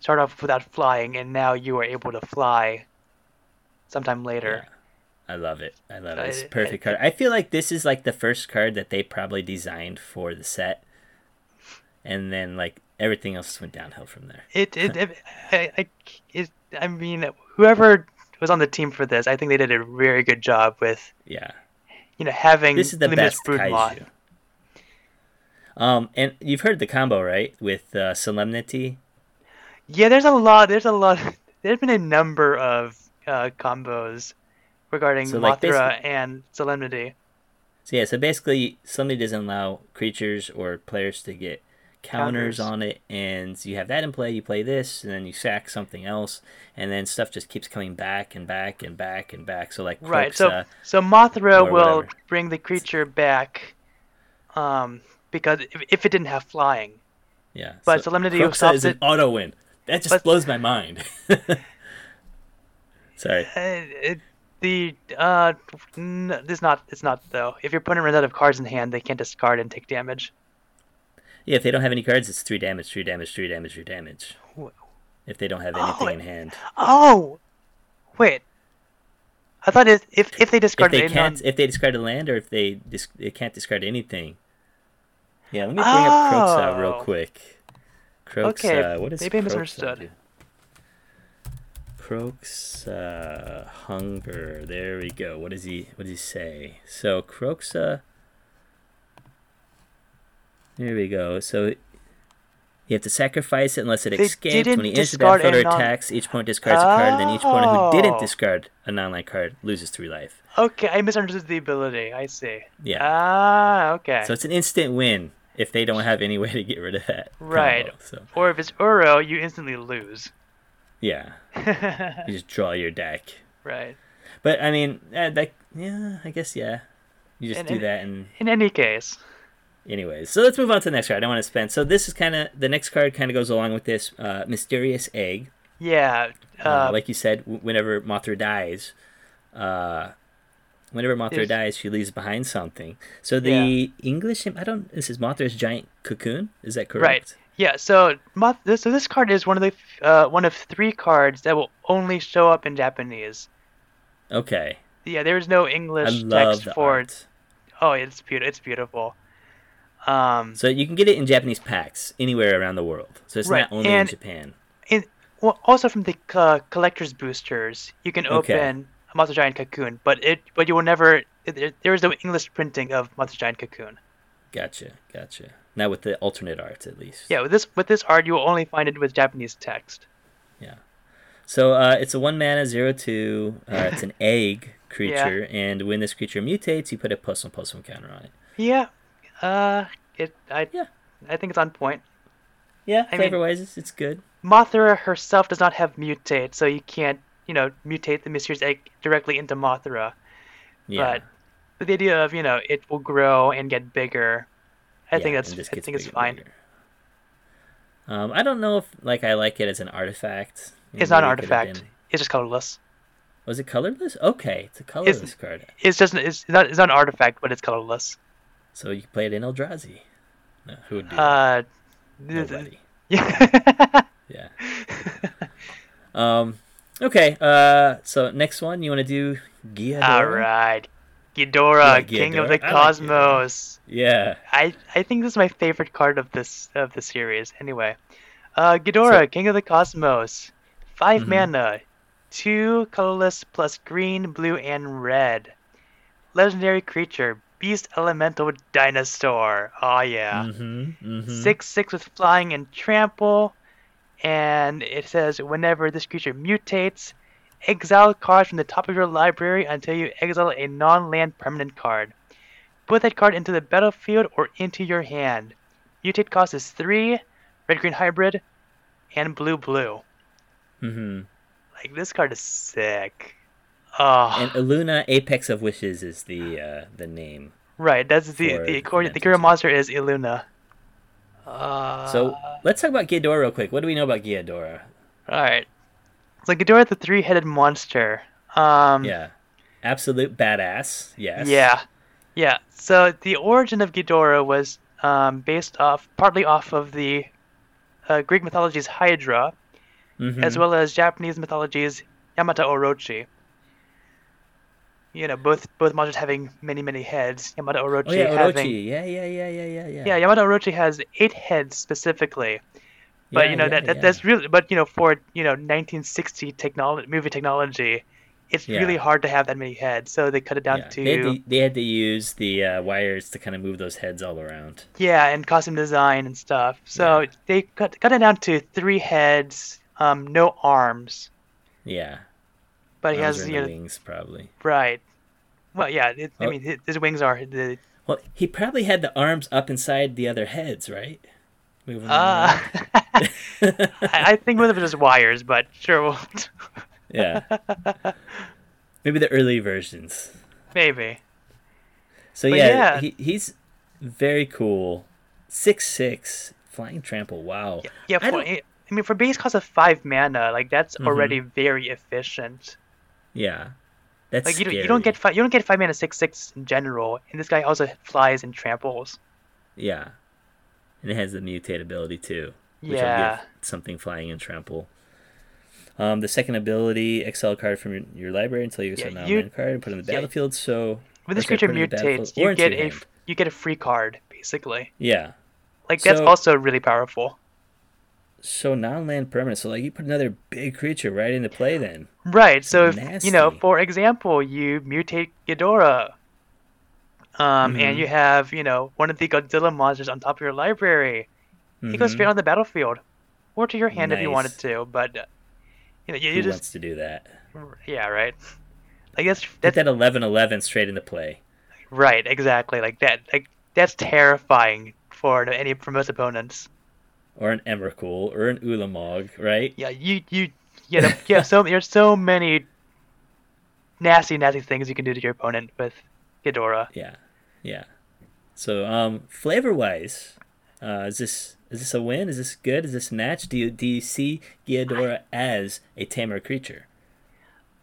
start off without flying, and now you are able to fly sometime later. I love it. I love it. It's I- a perfect card. I feel like this is like the first card that they probably designed for the set, and then like everything else went downhill from there. It, it, [laughs] it, I, I, it, I mean, whoever was on the team for this, I think they did a very good job with, Yeah, you know, having this is the best kaiju. Um, and you've heard the combo right with uh, Solemnity. Yeah, there's a lot. There's a lot. [laughs] There's been a number of uh, combos regarding So, like, Mothra and Solemnity. So yeah, so basically, Solemnity doesn't allow creatures or players to get counters, Counters. on it, and you have that in play. You play this, and then you sack something else, and then stuff just keeps coming back and back and back and back. So like Right. So so Mothra will whatever. bring the creature back, um, because if, if it didn't have flying, Yeah. But Solemnity Kroxa stops is an it- auto win. That just But- blows my mind. [laughs] Sorry. it, the uh, n- it's not. It's not though. If your opponent runs out of cards in hand, they can't discard and take damage. Yeah, if they don't have any cards, it's three damage, three damage, three damage, three damage. Wh- If they don't have anything Oh, in hand, Oh, wait. I thought it, if if they discard if they can't, if they discard a land, or if they dis- they can't discard anything. Yeah, let me bring up Kroxa real Oh. quick. Kroxa, Okay, what is maybe I Kroxa misunderstood. do? Kroxa hunger. There we go. What does he what does he say? So Kroxa There we go. So you have to sacrifice it unless it They escapes. When he enters the battlefield or non- attacks, each opponent discards a card, and then each opponent who didn't Oh. discard a non-land card loses three life. Okay, I misunderstood the ability. I see. Yeah. Ah, okay. So it's an instant win if they don't have any way to get rid of that. Right. combo. So or if it's Uro, you instantly lose. Yeah, [laughs] you just draw your deck. right. But I mean, uh, that yeah, I guess yeah. You just And- do and- that and In any case, anyways. So let's move on to the next card. I don't want to spend. So this is kind of the next card. Kind of goes along with this uh, mysterious egg. yeah. Uh, Uh, like you said, w- whenever Mothra dies, uh, whenever Mothra dies, she leaves behind something. So the English, I don't. This is Mothra's giant cocoon. Is that correct? Right. Yeah. So, Moth- this, so this card is one of the uh, one of three cards that will only show up in Japanese. Okay. Yeah, there is no I English love text for. art. Oh, it's beautiful. It's beautiful. Um, So you can get it in Japanese packs anywhere around the world. So it's Right, not only in and- Japan. in well, also from the uh, collector's boosters, you can Okay. open a Mothra's Giant Cocoon, but it but you will never. There, there is no English printing of Mothra's Giant Cocoon. Gotcha, gotcha. Not with the alternate art, at least. Yeah, with this with this art, you will only find it with Japanese text. Yeah. So uh, it's a one mana zero two. Uh, [laughs] it's an egg creature, and when this creature mutates, you put a plus one plus one counter on it. Yeah, uh, it I Yeah. I think it's on point. Yeah, I mean- flavor wise, it's, it's good. Mothra herself does not have mutate, so you can't you know mutate the mysterious egg directly into Mothra. Yeah. But the idea of you know it will grow and get bigger, I think that's I think it's fine. Um, I don't know if like I like it as an artifact. Know, It's not an maybe artifact. It's just colorless. Was it colorless? Okay, it's a colorless card. It's just it's not it's not an artifact, but it's colorless. So you play it in Eldrazi. No, who would do Uh? Nobody. [laughs] yeah. Yeah. Um. Okay. Uh. So next one, you want to do Gia? All right, Ghidorah, Yeah, King Ghidorah. of the I like Cosmos. Yeah. I I think this is my favorite card of this of the series. Anyway, uh, Ghidorah, So- King of the Cosmos, 5 Mhm. mana, two colorless plus green, blue, and red. Legendary creature, Beast Elemental Dinosaur. Oh yeah. Mm-hmm. Mm-hmm. Six six with flying and trample, and it says whenever this creature mutates, exile cards from the top of your library until you exile a non-land permanent card. Put that card into the battlefield or into your hand. Mutate cost is three, red green hybrid, and blue blue. Mm-hmm. Like this card is sick. Oh, And Iluna, Apex of Wishes, is the uh, the name. right. That's the the core, the core monster is Iluna. Uh, So let's talk about Ghidorah real quick. What do we know about Ghidorah? Alright. So Ghidorah the three-headed monster. Um Yeah. Absolute badass. Yes. Yeah. Yeah. So the origin of Ghidorah was um, based off partly off of the uh, Greek mythology's Hydra, Mhm. as well as Japanese mythology's Yamata Orochi. You know, both both monsters having many many heads. Yamata Orochi Oh yeah, having Yeah, yeah, yeah, yeah, yeah, yeah. yeah, Yamata Orochi has eight heads specifically. But Yeah, you know yeah, that, that yeah. that's really but you know for you know 1960 technology movie technology, it's really hard to have that many heads. So they cut it down to They, had to, they had to use the uh, wires to kind of move those heads all around. yeah, and costume design and stuff. So they cut cut it down to three heads, um, no arms, Yeah. but he Arms has you know wings, probably. right. Well, yeah, it, I Oh. mean his, his wings are the Well, he probably had the arms up inside the other heads, right? Moving uh. [laughs] I, think one of it is wires, but sure, we'll, yeah. [laughs] Maybe the early versions. maybe. So yeah, yeah. He, he's very cool. Six six flying trample. Wow. Yeah, I for, I mean for base cost of five mana, like that's Mhm. already very efficient. Yeah. That's Like you don't, you don't get five you don't get five mana six six in general, and this guy also flies and tramples. Yeah. And it has the mutate ability too. Which will Yeah. give something flying and trample. Um, the second ability, exile a card from your, your library until you Yeah, exile you- a card and put it in the yeah. battlefield. So When this creature put it in the battlefield mutates, you get a hand. you get a free card basically. yeah. Like that's So- also really powerful. So non-land permanent. So like you put another big creature right into play then. Right. So if, you know, for example, you mutate Ghidorah, um, Mhm. and you have you know one of the Godzilla monsters on top of your library. He goes Mhm. straight on the battlefield, or to your hand if you wanted to. But uh, you know, you, you just wants to do that? yeah, right. Like that's Get that 11-11 straight into play. right, exactly. Like that. Like that's terrifying for any for most opponents. Or an Emrakul or an Ulamog, right? Yeah, you you you know have so [laughs] there's so many nasty nasty things you can do to your opponent with Ghidorah. Yeah, yeah. So, um, flavor wise, uh, is this is this a win? Is this good? Is this a match? Do you do you see Ghidorah as a Temur creature?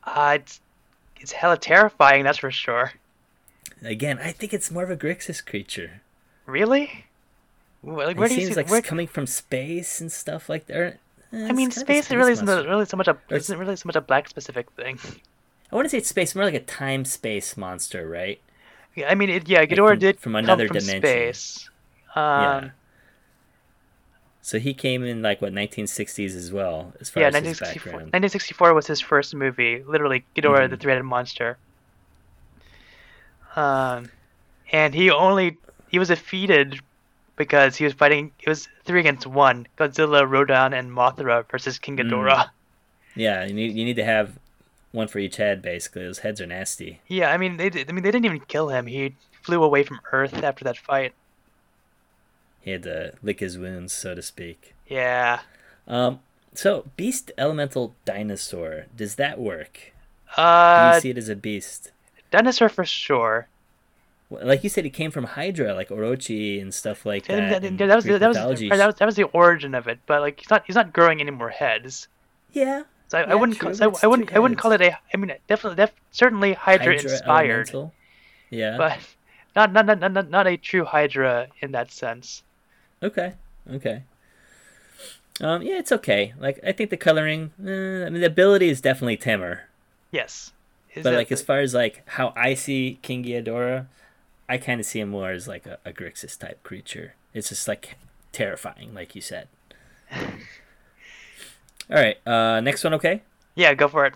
Uh, it's it's hella terrifying, that's for sure. Again, I think it's more of a Grixis creature. Really? Like, where it do you seems see? like where, coming from space and stuff like that. Eh, I mean, it's kind of a space really isn't a, really so much a it's- isn't really so much a black specific thing. I want to say it's space, more like a time space monster, right? I mean, it, yeah, Ghidorah from- did from come another from dimension. space. Um, Yeah. So he came in like what 1960s as well, as far yeah, as his 1964, background. 1964 was his first movie, literally Ghidorah the Mhm. Three-Headed Monster. Um, and he only he was defeated because he was fighting. It was three against one: Godzilla, Rodan, and Mothra versus King Mm. Ghidorah. Yeah, you need you need to have one for each head. Basically, those heads are nasty. Yeah, I mean, they did, I mean they didn't even kill him. He flew away from Earth after that fight. He had to lick his wounds, so to speak. Yeah. Um, so beast elemental dinosaur, does that work? Do Uh, you see it as a beast? dinosaur for sure. Like you said, it came from Hydra, like Orochi and stuff like that. that was that was, that was that was the origin of it. But like, he's not he's not growing any more heads. Yeah, So I, I wouldn't, true, call, so I wouldn't, I wouldn't call it a. I mean, definitely, def, certainly Hydra, Hydra inspired, elemental. Yeah. but not, not, not, not, not a true Hydra in that sense. Okay. Okay. Um, yeah, it's okay. Like I think the coloring, eh, I mean, the ability is definitely Temur. Yes. Is but like the- as far as like how I see King Ghidorah, I kind of see him more as like a, a Grixis type creature. It's just like terrifying, like you said. [laughs] All right. Uh, next one, okay. yeah, go for it.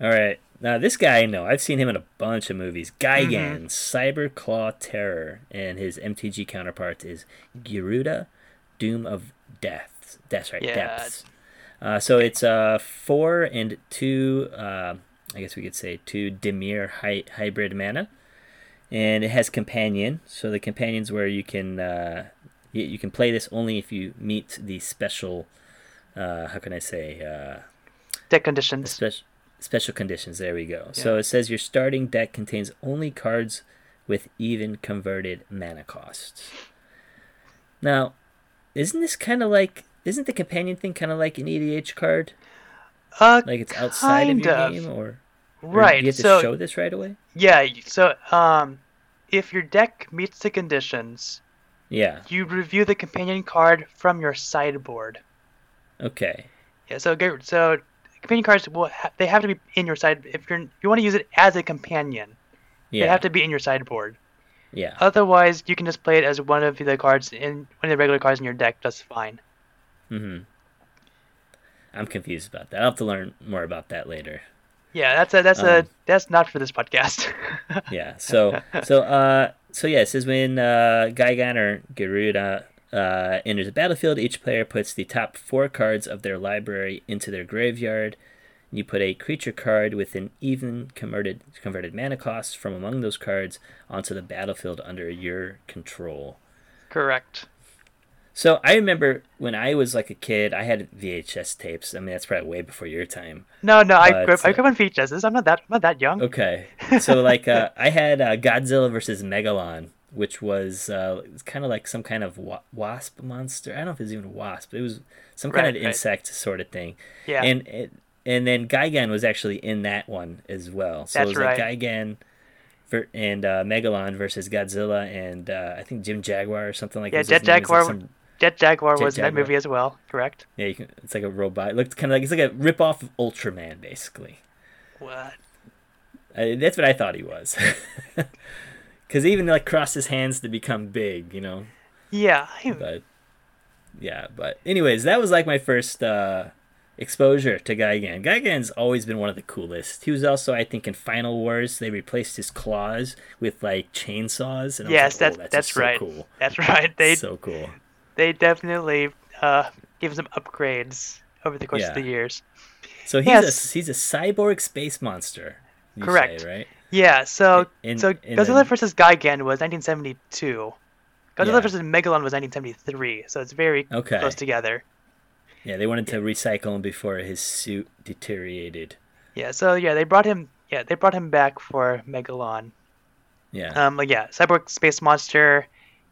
All right. Now this guy I know. I've seen him in a bunch of movies. Gigan, Cyber Claw Terror, and his MTG counterpart is Gyruda, Doom of Deaths. That's right, Yeah. Depths. Uh, so it's uh four and two. Uh, I guess we could say two Dimir hy- hybrid mana, and it has companion. So the companion's where you can uh, you, you can play this only if you meet the special. Uh, how can I say? Uh, Deck conditions. special special conditions. There we go. So it says your starting deck contains only cards with even converted mana costs. Now, isn't this kind of like? Isn't the companion thing kind of like an EDH card? Uh, Like it's outside of your of. game, or or right. You have to so show this right away. yeah, so um, if your deck meets the conditions, Yeah. you review the companion card from your sideboard. Okay. Yeah, so so companion cards will ha- they have to be in your side if you're if you want to use it as a companion. Yeah. They have to be in your sideboard. Yeah. Otherwise, you can just play it as one of the cards in one of the regular cards in your deck. That's fine. hmm I'm confused about that. I'll have to learn more about that later. Yeah, that's a that's a Um, that's not for this podcast. [laughs] yeah. So so uh so yeah, it says when uh Gigan or Gyruda uh enters the battlefield, each player puts the top four cards of their library into their graveyard. You put a creature card with an even converted converted mana cost from among those cards onto the battlefield under your control. Correct. So I remember when I was like a kid, I had VHS tapes. I mean, that's probably way before your time. No, no, I But, grew up, I grew up on VHSs. I'm not that I'm not that young. Okay. So like uh, [laughs] I had uh, Godzilla versus Megalon, which was uh, kind of like some kind of wa- wasp monster. I don't know if it was even a wasp. But it was some kind of right. insect sort of thing. Yeah. And it, and then Gigan was actually in that one as well. So That's it was like right. Gigan ver- and uh, Megalon versus Godzilla and uh, I think Jim Jaguar or something like that. Yeah, Jet. It's like Jaguar- some- Jet Jaguar Jet was in that movie as well. Correct. yeah, you can, it's like a robot. It looked kind of like it's like a rip off of Ultraman, basically. What? Uh, that's what I thought he was. [laughs] Because even like crossed his hands to become big, you know. Yeah. But yeah, but anyways, that was like my first uh, exposure to Gigan. Gigan's always been one of the coolest. He was also, I think, in Final Wars they replaced his claws with like chainsaws. And yes, like, oh, that's that's, that's just so right. cool. That's right. They so cool. they definitely uh, gave some upgrades over the course Yeah. of the years. So he's Yes. a he's a cyborg space monster. you say, Correct. right? Yeah, so In- so in Godzilla the- versus Gigan was 1972. Godzilla Yeah. versus Megalon was 1973, so it's very Okay. close together. Yeah, they wanted to recycle him before his suit deteriorated. Yeah, so yeah, they brought him. Yeah, they brought him back for Megalon. Yeah. Um, like yeah, cyborg space monster.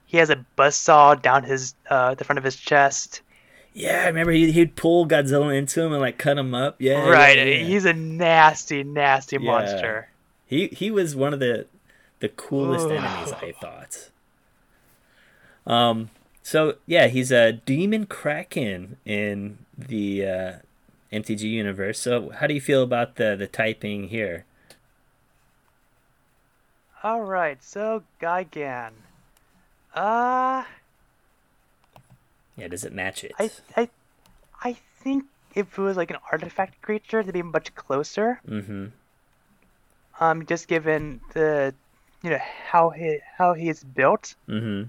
He has a buzzsaw down his uh the front of his chest. Yeah, I remember he, he'd pull Godzilla into him and like cut him up. Yeah, right, yeah, yeah. he's a nasty, nasty Yeah. monster. He he was one of the the coolest Ooh. enemies I thought. Um. So yeah, he's a demon kraken in the uh, MTG universe. So how do you feel about the the typing here? All right, so Gigan. Uh, Yeah, does it match it? I I I think if it was like an artifact creature, it'd be much closer. Mm-hmm. Um, just given the, you know, how he how he is built. Mm-hmm.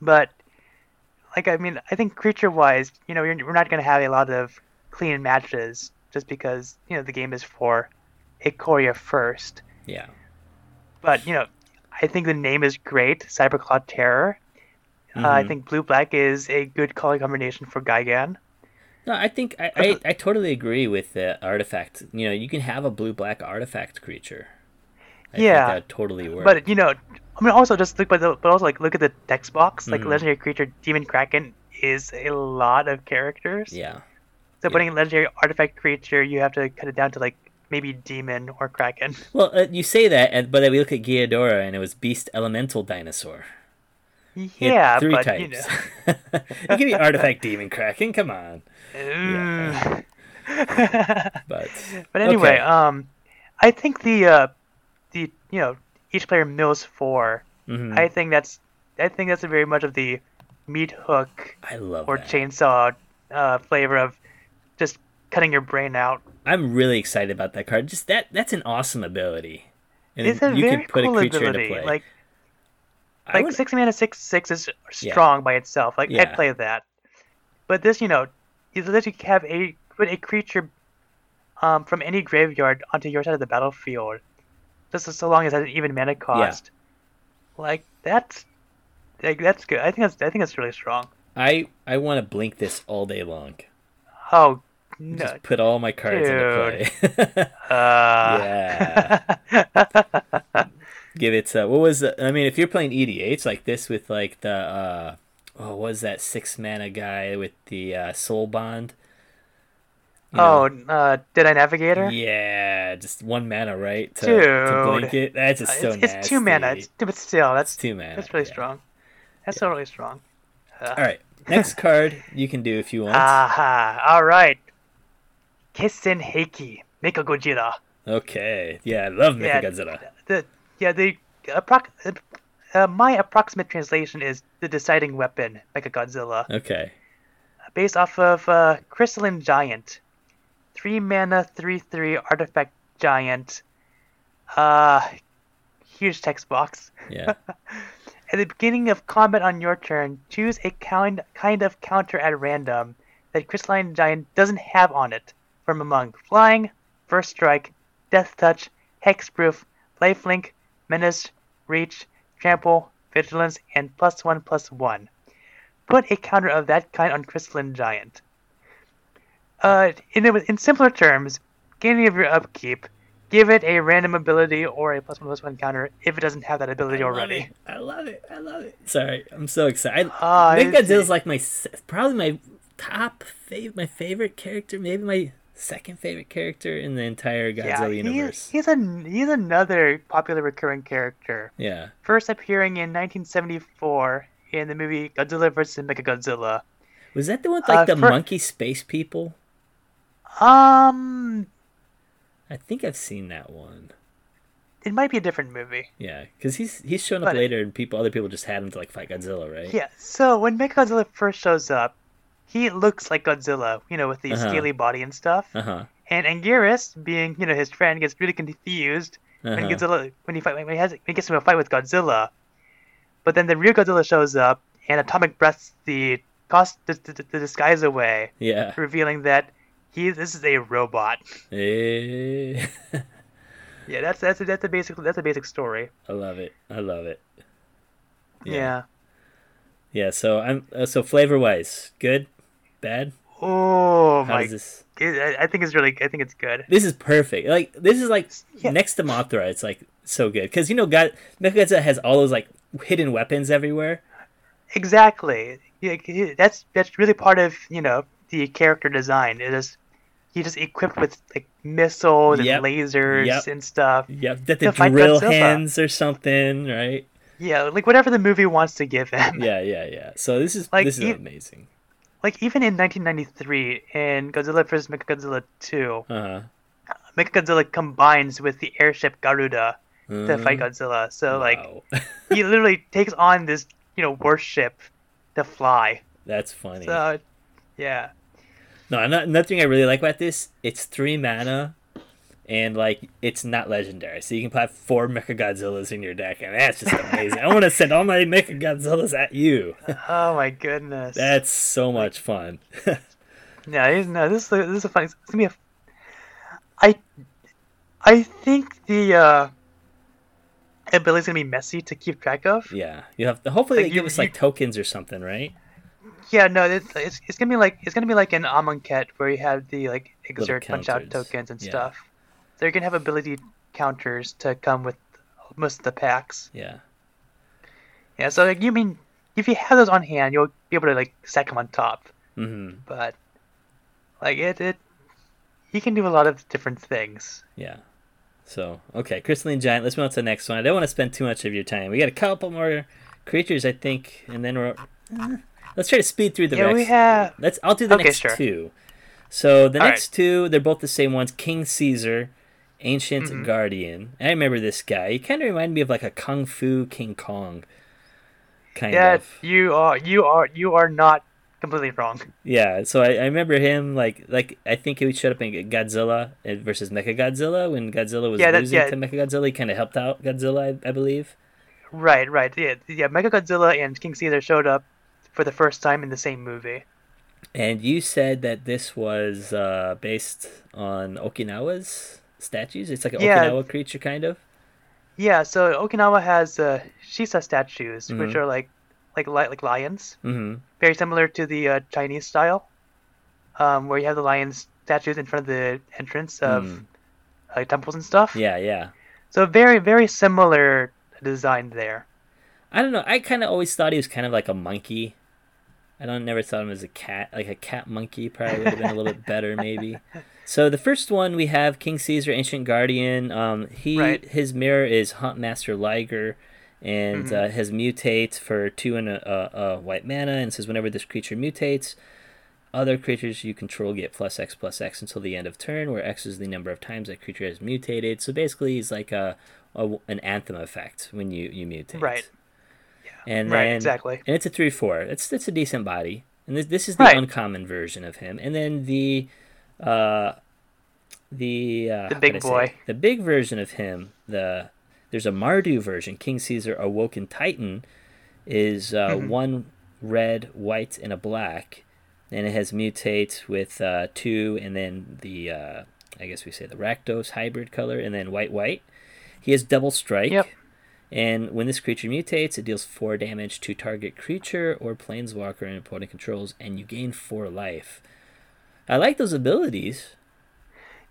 But, like I mean, I think creature-wise, you know, you're, we're not gonna have a lot of clean matches just because you know the game is for Ikoria first. Yeah. But you know, I think the name is great, Cyberclaw Terror. Uh, I Mhm. think blue black is a good color combination for Gigan. No, I think I, I, I totally agree with the artifact. You know, you can have a blue black artifact creature. I Yeah, think that totally works. But you know, I mean, also just look, but the, but also like look at the text box. Like Mhm. legendary creature Demon Kraken is a lot of characters. yeah, So So putting legendary artifact creature, you have to cut it down to like maybe demon or kraken. [laughs] Well, uh, you say that, and, but then we look at Ghidorah, and it was Beast Elemental Dinosaur. Yeah, three but types. you know. [laughs] you give me Artifact Demon Kraken, come on. Mm. [laughs] But But anyway, Okay. um, I think the uh, the you know each player mills four. mhm. I think that's I think that's very much of the meat hook or that. chainsaw uh, flavor of just cutting your brain out. I'm really excited about that card. Just that that's an awesome ability. And It's a you very can put cool a creature ability. into play. Like I like would- six mana six six is Yeah. strong by itself. Like Yeah. I'd play that. But this, you know, you literally have a put a creature um, from any graveyard onto your side of the battlefield, just so long as it has an even mana cost. Like that's like that's good. I think that's I think that's really strong. I I want to blink this all day long. Oh no. Just put all my cards into play. [laughs] Uh, [laughs] Give it. Uh, what was? The, I mean, if you're playing EDH like this with like the uh, oh, what was that six mana guy with the uh, soul bond? Oh, know? uh, did I Navigator? yeah, just one mana, right? To, to blink it. That's Uh, just so it's, it's two mana. It's, but still, that's two mana. that's really yeah. strong. That's so really strong. Uh, All right, next card you can do if you want. Aha! All right. Kissen Heiki, Mecha Gojira. okay, yeah, I love Yeah, Mechagodzilla. The yeah the approx- uh, my approximate translation is the deciding weapon, Mecha Godzilla, Okay, based off of uh, Crystalline Giant, three mana, three three artifact giant. Uh, huge text box. yeah, [laughs] At the beginning of combat on your turn, choose a kind kind of counter at random that Crystalline Giant doesn't have on it from among Flying, First Strike, Death Touch, Hexproof, Lifelink, Menace, Reach, Trample, Vigilance, and plus one plus one. Put a counter of that kind on Crystalline Giant. Uh, in, in simpler terms, beginning of your upkeep, give it a random ability or a plus one plus one counter if it doesn't have that ability I already. it. I love it. I love it. Sorry, I'm so excited. Ah, I think it's- Godzilla's like my probably my top fav- my favorite character, maybe my second favorite character in the entire Godzilla yeah, universe. He's, he's a he's another popular recurring character. Yeah, First appearing in 1974 in the movie Godzilla vs. Mechagodzilla. was that the one with like Uh, the for- monkey space people? Um, I think I've seen that one. it might be a different movie. Yeah, because he's he's shown up But- later, and people other people just had him to like fight Godzilla, right? Yeah. So when Mechagodzilla first shows up, he looks like Godzilla, you know, with the Uh-huh. scaly body and stuff. Uh huh. And Anguirus, being you know his friend, gets really confused when Uh-huh. Godzilla when he fight when he has when he gets into a fight with Godzilla. But then the real Godzilla shows up, and Atomic breaths the cost the, the, the disguise away, Yeah. revealing that he this is a robot. Eh. [laughs] Yeah, that's that's a, that's a basic that's a basic story. I love it. I love it. Yeah. Yeah. So I'm uh, so flavor wise, good, bad. Oh How my! this? it- I think it's really I think it's good. This is perfect. Like this is like Yeah. next to Mothra. It's like so good because you know God Mechagodzilla has all those like hidden weapons everywhere. Exactly. Yeah, that's that's really part of you know the character design. It is he just equipped with like missiles Yep. and lasers Yep. and stuff. Yeah, that the drill hands or something, right? Yeah, like whatever the movie wants to give him. Yeah, yeah, yeah. So this is Like, this is e- amazing. Like even in 1993 in Godzilla vs Mechagodzilla 2, Uh huh. Mechagodzilla combines with the airship Garuda to fight Godzilla. So like [laughs] he literally takes on this you know warship to fly. that's funny. So yeah. No, ano- another thing I really like about this, it's three mana, and like it's not legendary, so you can play four Mecha Godzillas in your deck, and that's just amazing. I want to send all my Mecha Godzillas at you. [laughs] Oh my goodness. that's so much fun. [laughs] No, no, this is a, this is a funny. It's gonna be a. I, I think the uh, ability's gonna be messy to keep track of. yeah, you have. To, hopefully, Like, they you- give us like tokens or something, right? Yeah, no, it's, it's it's gonna be like it's gonna be like an Amonkhet where you have the like exert punch out tokens and yeah. stuff. So you're gonna have ability counters to come with most of the packs. Yeah. Yeah, so like you mean if you have those on hand, you'll be able to like stack them on top. Mm-hmm. But Like it, it. He can do a lot of different things. Yeah. So okay, crystalline giant. Let's move on to the next one. I don't want to spend too much of your time. We got a couple more creatures, I think, and then we're. eh, let's try to speed through the Yeah, rest. we have. Let's. I'll do the Okay, next sure. two. So the All next two, they're both the same ones. King Caesar, Ancient Mm-hmm. Guardian. I remember this guy. He kind of reminded me of like a Kung Fu King Kong. Kind Yeah, of. you are. You are. You are not completely wrong. Yeah. So I, I remember him like like I think he showed up in Godzilla uh, versus Mechagodzilla when Godzilla was Yeah, that- losing yeah. to Mechagodzilla. He kind of helped out Godzilla, I, I believe. Right, right. Yeah, yeah. Mechagodzilla and King Caesar showed up for the first time in the same movie. And you said that this was uh, based on Okinawa's statues. It's like an Yeah. Okinawa creature, kind of. Yeah. So Okinawa has uh, Shisa statues, which Mhm. are like, like li- like lions, Mm-hmm. very similar to the uh, Chinese style, um, where you have the lion statues in front of the entrance of Mm. uh, temples and stuff. Yeah, yeah. So very, very similar design there. I don't know. I kind of always thought he was kind of like a monkey. I don't never thought of him as a cat, like a cat monkey. Probably would have been a little bit better, maybe. [laughs] So the first one we have King Caesar, Ancient Guardian. Um, he Right. his mirror is Huntmaster Liger, and Mhm. uh, has mutate for two and a, a, a white mana, and says whenever this creature mutates, other creatures you control get plus X plus X until the end of turn, where X is the number of times that creature has mutated. So basically, he's like a, a an anthem effect when you you mutate. Right. And Right, then, exactly. And it's a three four. It's it's a decent body. And this this is the Right. uncommon version of him. And then the uh the uh The big boy. The big version of him, the there's a Mardu version, King Caesar Awoken Titan, is uh, Mhm. one red, white, and a black. And it has mutate with uh, two, and then the uh, I guess we say the Rakdos hybrid color, and then white, white. He has double strike. Yep. And when this creature mutates, it deals 4 damage to target creature or planeswalker and opponent controls, and you gain 4 life. I like those abilities.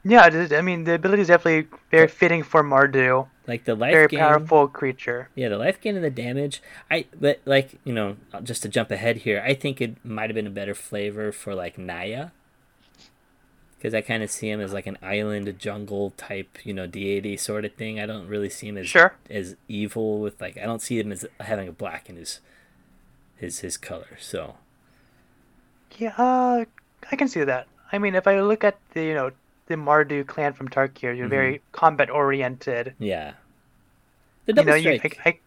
Yeah, I mean the ability is definitely very fitting for Mardu. Like the life Very gain. powerful creature. Yeah, the life gain and the damage. I but like, you know, just to jump ahead here, I think it might have been a better flavor for like Naya. Because I kind of see him as like an island jungle type, you know, deity sort of thing. I don't really see him as Sure. as evil with like I don't see him as having a black in his his his color. So Yeah, uh, I can see that. I mean, if I look at the you know the Mardu clan from Tarkir, you're very combat oriented. yeah, the You double know, you strike, I, I,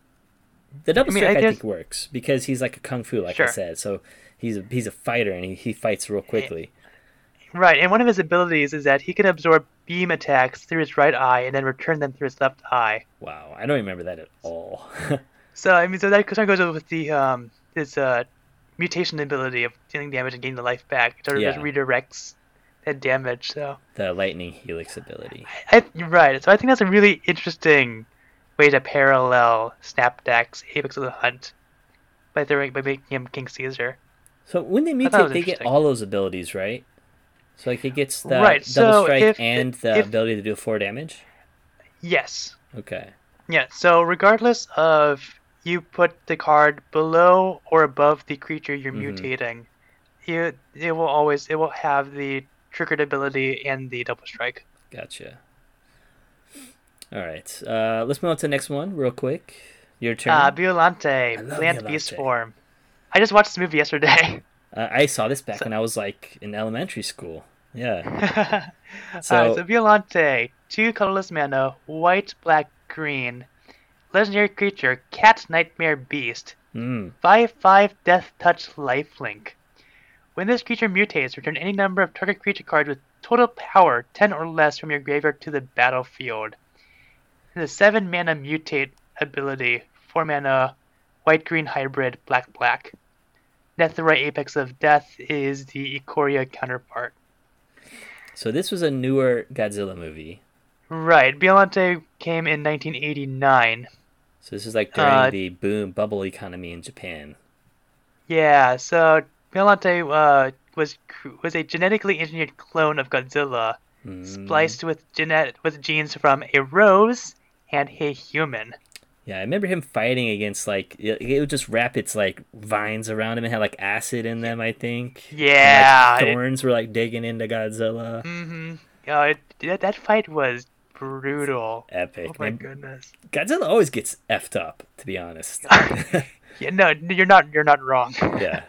the double I mean, strike, I I, think works because he's like a kung fu, like I said. So he's a he's a fighter and he, he fights real quickly. Right, and one of his abilities is that he can absorb beam attacks through his right eye and then return them through his left eye. Wow, I don't remember that at all. [laughs] So I mean, so that kind of goes with the um his uh mutation ability of dealing damage and gaining the life back. It sort of just redirects that damage. So the lightning helix ability. I, you're right. So I think that's a really interesting way to parallel Snapdax Apex of the Hunt by throwing by making him King Caesar. So when they I mutate, they get all those abilities, right? So like it gets the Right, double so strike if- and the if- ability to do four damage. Yes. Okay. Yeah. So regardless of you put the card below or above the creature you're Mhm. mutating, you it will always it will have the triggered ability and the double strike. Gotcha. All right. Uh, let's move on to the next one real quick. Your turn. Uh, Biolante, plant beast form. I just watched this movie yesterday. [laughs] Uh, I saw this back when I was like in elementary school. Yeah. [laughs] So- so Biolante, two colorless mana, white, black, green. Legendary creature, Cat Nightmare Beast. Mm. 5 5 Death Touch Lifelink. When this creature mutates, return any number of target creature cards with total power 10 or less from your graveyard to the battlefield. The 7 mana mutate ability, 4 mana white green hybrid, black black. Nethroi Apex of Death is the Ikoria counterpart. So this was a newer Godzilla movie. Right, Biolante came in 1989. So this is like during Uh, the boom bubble economy in Japan. Yeah, so Biolante uh, was was a genetically engineered clone of Godzilla, Mm. spliced with genet with genes from a rose and a human. Yeah, I remember him fighting against like it it would just wrap its like vines around him and had like acid in them. I think. And, like, Yeah. it- thorns were like digging into Godzilla. Mm-hmm. Yeah, it, that, that fight was brutal. Epic. Oh my man. goodness. Godzilla always gets effed up, to be honest. [laughs] Yeah, no, you're not. You're not wrong. yeah.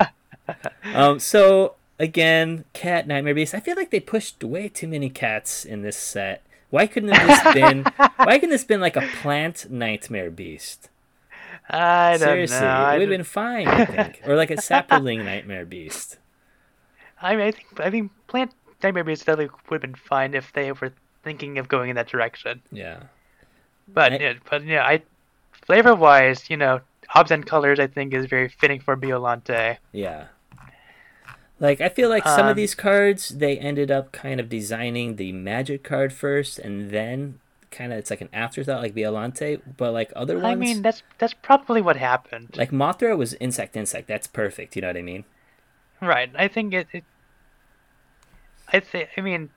[laughs] Um. So again, cat nightmare beast. I feel like they pushed way too many cats in this set. Why couldn't this been? [laughs] Why couldn't this been like a plant nightmare beast? I don't Seriously, know. it I, would have been fine. I think, or like a sapling nightmare beast. [laughs] I mean, I think. I think Plant Nightmare Beast definitely would have been fine if they were thinking of going in that direction. Yeah. But I- yeah, but yeah, I flavor wise, you know, Abzan colors I think is very fitting for Biolante. Yeah. Like I feel like some of Um, these cards they ended up kind of designing the magic card first and then kind of it's like an afterthought like Biolante, but like other ones I mean, that's that's probably what happened. like Mothra was insect insect. That's perfect, you know what I mean? Right. I think it. it I think. I mean,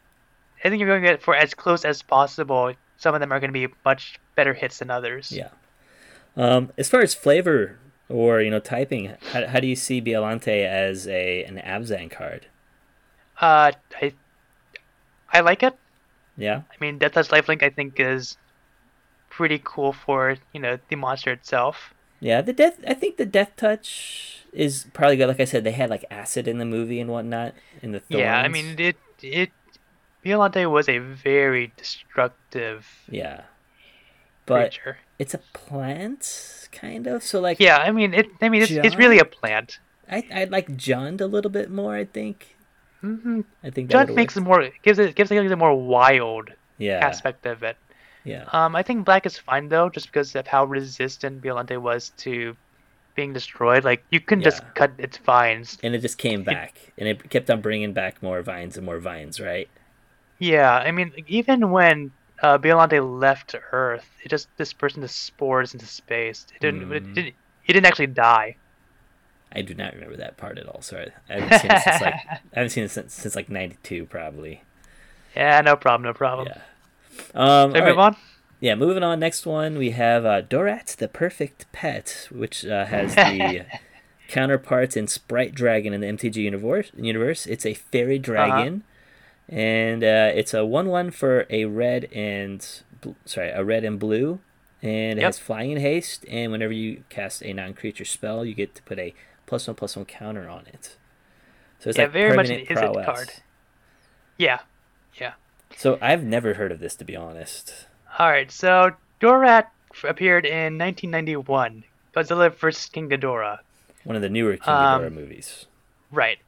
I think you're going to get for as close as possible. Some of them are going to be much better hits than others. Yeah. Um as far as flavor or you know typing, how, how do you see Biolante as a an Abzan card? Uh, I. I like it. Yeah? I mean, Death Touch Lifelink I think is pretty cool for you know the monster itself. Yeah, the death I think the death touch is probably good. Like I said, they had like acid in the movie and whatnot in the thorns. Yeah. I mean, it it. Biolante was a very destructive Yeah. But creature. it's a plant, kind of. So like, Yeah, I mean it. I mean it's, it's really a plant. I I like Jund a little bit more. I think. hmm I think Jund makes it more gives it gives it a more wild yeah aspect of it. yeah Um, I think black is fine though, just because of how resistant Biolante was to being destroyed. Like you can just cut its vines. and it just came back and it kept on bringing back more vines and more vines right Yeah, I mean even when uh, Biolante left Earth, it just dispersed into spores into space. It didn't. Mm. It didn't. It didn't actually die. I do not remember that part at all. Sorry, I haven't seen it since like [laughs] I haven't seen it since, since like '92 probably. Yeah, no problem, no problem. Yeah. Um, Should move on? Yeah, moving on. Next one we have uh, Dorat, the perfect pet, which uh, has the [laughs] counterparts in Sprite Dragon in the MTG universe. Universe, it's a fairy dragon, and uh, it's a one-one for a red and sorry, a red and blue, and it Yep. has flying and haste. And whenever you cast a non-creature spell, you get to put a plus one plus one counter on it. So it's Yeah, like very much an prowess. card. Yeah, yeah. So I've never heard of this to be honest. All right, so Dorat appeared in 1991. Godzilla vs. King Ghidorah. One of the newer King Um, Ghidorah movies. Right.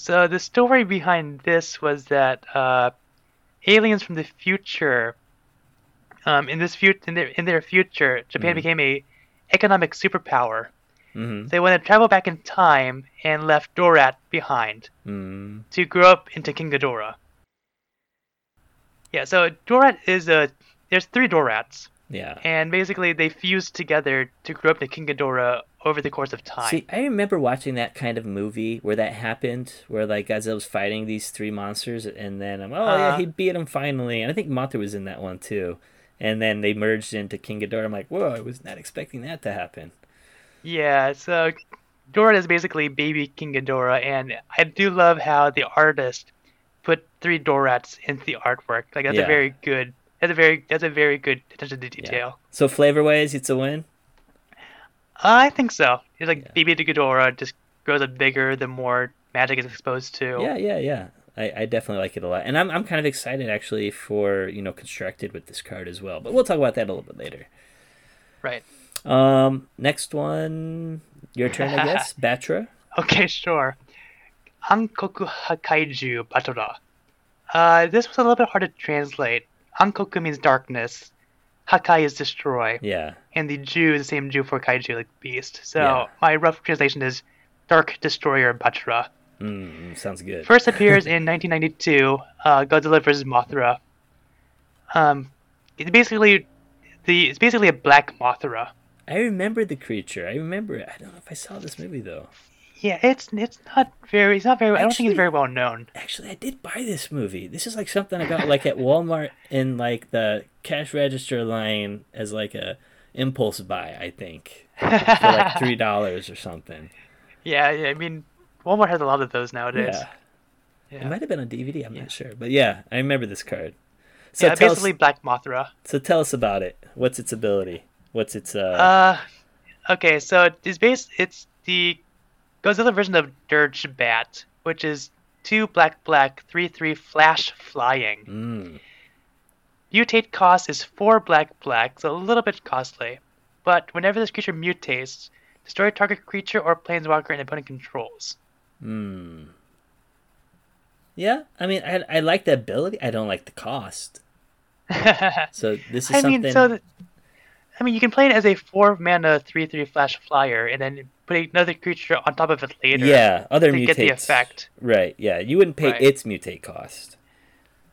So the story behind this was that uh, aliens from the future, um, in this fut- in their in their future, Japan Mhm. became a economic superpower. Mm-hmm. They wanted to travel back in time and left Dorat behind Mm, to grow up into King Ghidorah. Yeah, so Dorat is a there's three Dorats, yeah. and basically they fused together to grow up into King Ghidorah over the course of time. See, I remember watching that kind of movie where that happened, where like Godzilla was fighting these three monsters, and then um, oh yeah, Uh-huh. he beat him finally, and I think Mothra was in that one too. And then they merged into King Ghidorah. I'm like, whoa, I was not expecting that to happen. Yeah, so Dorat is basically baby King Ghidorah, and I do love how the artist put three Dorats into the artwork. Like that's Yeah. a very good. That's a very that's a very good attention to detail. So flavor wise, it's a win. I think so. It's like Yeah. baby Ghidorah just grows up bigger the more magic is exposed to. Yeah, yeah, yeah. I, I definitely like it a lot, and I'm I'm kind of excited actually for you know constructed with this card as well. But we'll talk about that a little bit later. Right. Um, next one, your turn, I guess. [laughs] Battra. Okay, sure. Ankoku Hakaiju Batora. Uh, this was a little bit hard to translate. Ankoku means darkness. Hakai is destroy. Yeah. and the ju is the same ju for kaiju, like beast. So Yeah. my rough translation is Dark Destroyer Battra. Mm, sounds good. First [laughs] appears in 1992, uh, Godzilla vs. Mothra. Um, it's basically the it's basically a black Mothra. I remember the creature. I remember it. I don't know if I saw this movie though. Yeah, it's it's not very it's not very I don't think it's very well known. Actually, I did buy this movie. This is like something I got like at Walmart in like the cash register line as like a impulse buy. I think for like [laughs] three dollars or something. Yeah, yeah, I mean, Walmart has a lot of those nowadays. Yeah. Yeah, It might have been on DVD. I'm Yeah. not sure, but yeah, I remember this card. So yeah tell basically us, Black Mothra. so tell us about it. What's its ability? What's its uh? Uh, okay, so it's based. It's the Godzilla version of Dirge Bat, which is two black black three three flash flying. mm, Mutate cost is four black black, so a little bit costly. But whenever this creature mutates, destroy target creature or planeswalker and opponent controls. mm. Yeah, I mean, I I like the ability. I don't like the cost. [laughs] So this is mean, something. so th- I mean, you can play it as a four mana three three flash flyer, and then put another creature on top of it later. yeah, other to mutates. get the effect. Right. Yeah, you wouldn't pay Right. its mutate cost.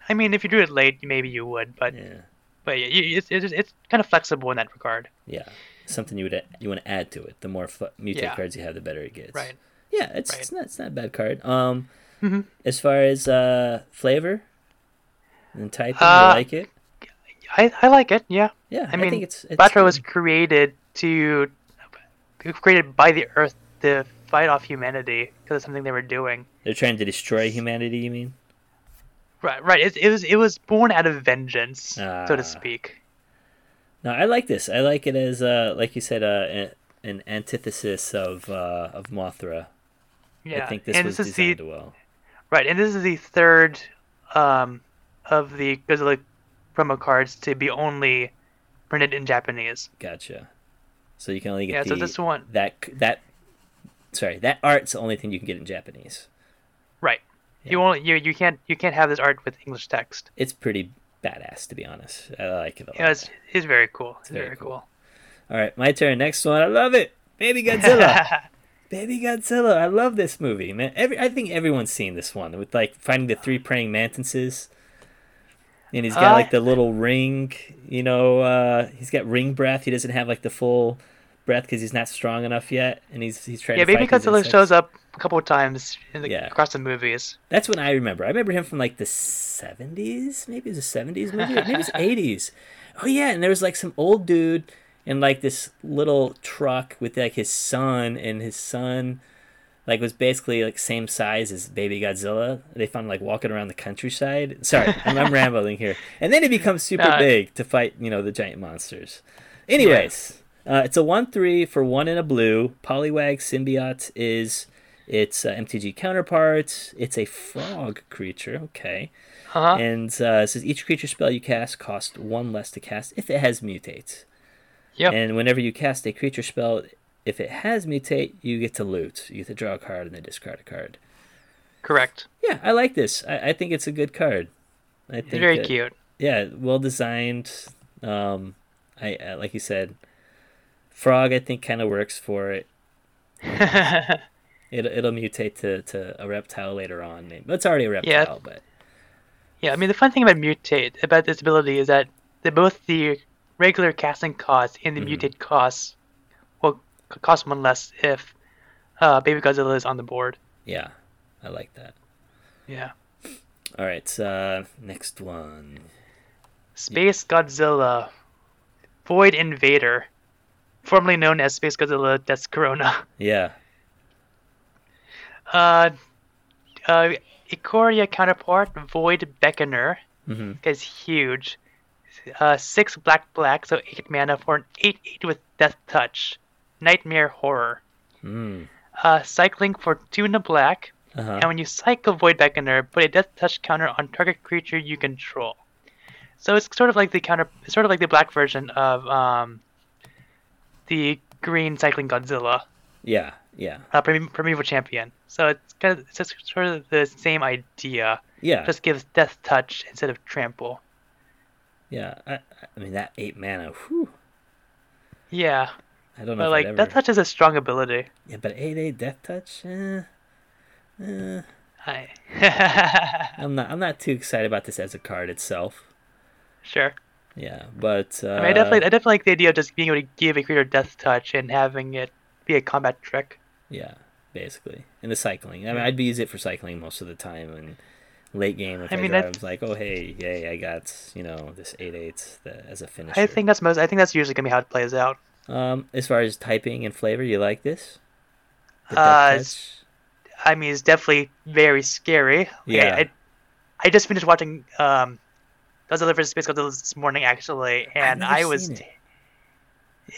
I mean, if you do it late, maybe you would, but Yeah. but yeah, it's, it's it's kind of flexible in that regard. Yeah, something you would you want to add to it. The more fu- mutate Yeah. cards you have, the better it gets. Right. Yeah, it's Right. it's not it's not a bad card. Um, Mhm. as far as uh flavor and typing, Uh, you like it? I, I like it. Yeah. Yeah, I mean, think it's, it's Battra was created to created by the Earth to fight off humanity because of something they were doing. They're trying to destroy humanity. You mean? Right. Right. It, it was it was born out of vengeance, so Ah. to speak. No, I like this. I like it as uh like you said uh an antithesis of uh of Mothra. Yeah. I think this and was this is the designed well. right, and this is the third um of the because Godzilla promo cards to be only printed in Japanese. Gotcha. So you can only get Yeah. the, So this one. that that sorry that art's the only thing you can get in Japanese. Right. You Yeah. won't. You you can't you can't have this art with English text. It's pretty badass to be honest. I like it a lot. Yeah, it's, it's very cool. It's very very, cool. cool. All right, my turn. Next one. I love it. Baby Godzilla. [laughs] Baby Godzilla. I love this movie, man. Every I think everyone's seen this one with like finding the three praying mantises. And he's got Uh, like the little ring, you know, uh he's got ring breath. He doesn't have like the full breath cuz he's not strong enough yet and he's he's trying yeah, to these Godzilla insects. shows up a couple of times in the, Yeah. across the movies. That's when I remember. I remember him from like the 70s, maybe it was a 70s movie, maybe it was [laughs] 80s. Oh yeah, and there was like some old dude in like this little truck with like his son and his son like was basically like same size as baby Godzilla. They found like walking around the countryside. Sorry, [laughs] I'm, I'm rambling here. And then he becomes super No. big to fight, you know, the giant monsters. Anyways, uh, it's a one three for one in a blue. Pollywog symbiote is its uh, MTG counterpart. It's a frog creature. Okay. Uh-huh. And uh, it says each creature spell you cast costs one less to cast if it has mutate. Yep. And whenever you cast a creature spell, if it has mutate, you get to loot. You get to draw a card and then discard a card. Correct. Yeah, I like this. I, I think it's a good card. I think It's very that- cute. Yeah, well designed. Um, I uh, like you said, frog. I think kind of works for it. [laughs] It'll it'll mutate to, to a reptile later on. Maybe. It's already a reptile, but yeah, I mean the fun thing about mutate about this ability is that the, both the regular casting cost and the Mhm. mutate costs cost one less if uh, Baby Godzilla is on the board. yeah, I like that. Yeah. All right, uh, next one. Space Godzilla, Void Invader, formerly known as Space Godzilla Death Corona. [laughs] Yeah, Uh, uh, Ikoria counterpart, Void Beckoner, hmm is huge. Uh, six black black, so eight mana for an eight eight with Death Touch, Nightmare Horror. mm. Uh, cycling for two in the black, uh-huh. and when you cycle Void Beckoner, put a Death Touch counter on target creature you control. So it's sort of like the counter, it's sort of like the black version of um, the green cycling Godzilla, yeah, yeah, uh, Prime- Primeval Champion. So it's kind of it's just sort of the same idea, yeah, just gives Death Touch instead of Trample. yeah. I, I mean that eight mana. Whew, Yeah, I don't know. but like ever... Death Touch is a strong ability. Yeah, but eight eight death touch. Eh, eh, I... [laughs] I'm not. I'm not too excited about this as a card itself. sure. Yeah, but uh, I mean, I definitely, I definitely like the idea of just being able to give a creature Death Touch and having it be a combat trick. Yeah, basically. And the cycling. I mean, I'd be use it for cycling most of the time, and late game. If I, I mean, drive, I- was like, oh hey, yay, I got you know this eight eight as a finisher. I think that's most. I think that's usually gonna be how it plays out. Um, as far as typing and flavor, you like this? Uh, I mean, it's definitely very scary. Yeah. I, I, I just finished watching um, Godzilla vs. Space Godzilla this morning actually, and I was. it.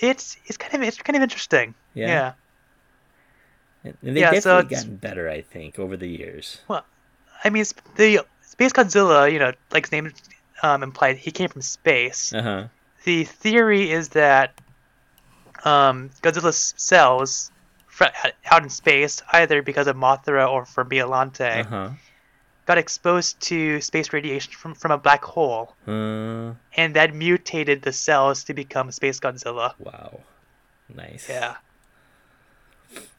It's it's kind of it's kind of interesting. Yeah. yeah. And they've Yeah, so definitely it's- gotten better, I think, over the years. Well, I mean, the Space Godzilla, you know, like his name um, implied, he came from space. Uh huh. The theory is that um, Godzilla's cells fr- out in space, either because of Mothra or from Biollante, Uh huh. got exposed to space radiation from, from a black hole, Uh, and that mutated the cells to become Space Godzilla. wow. Nice. Yeah.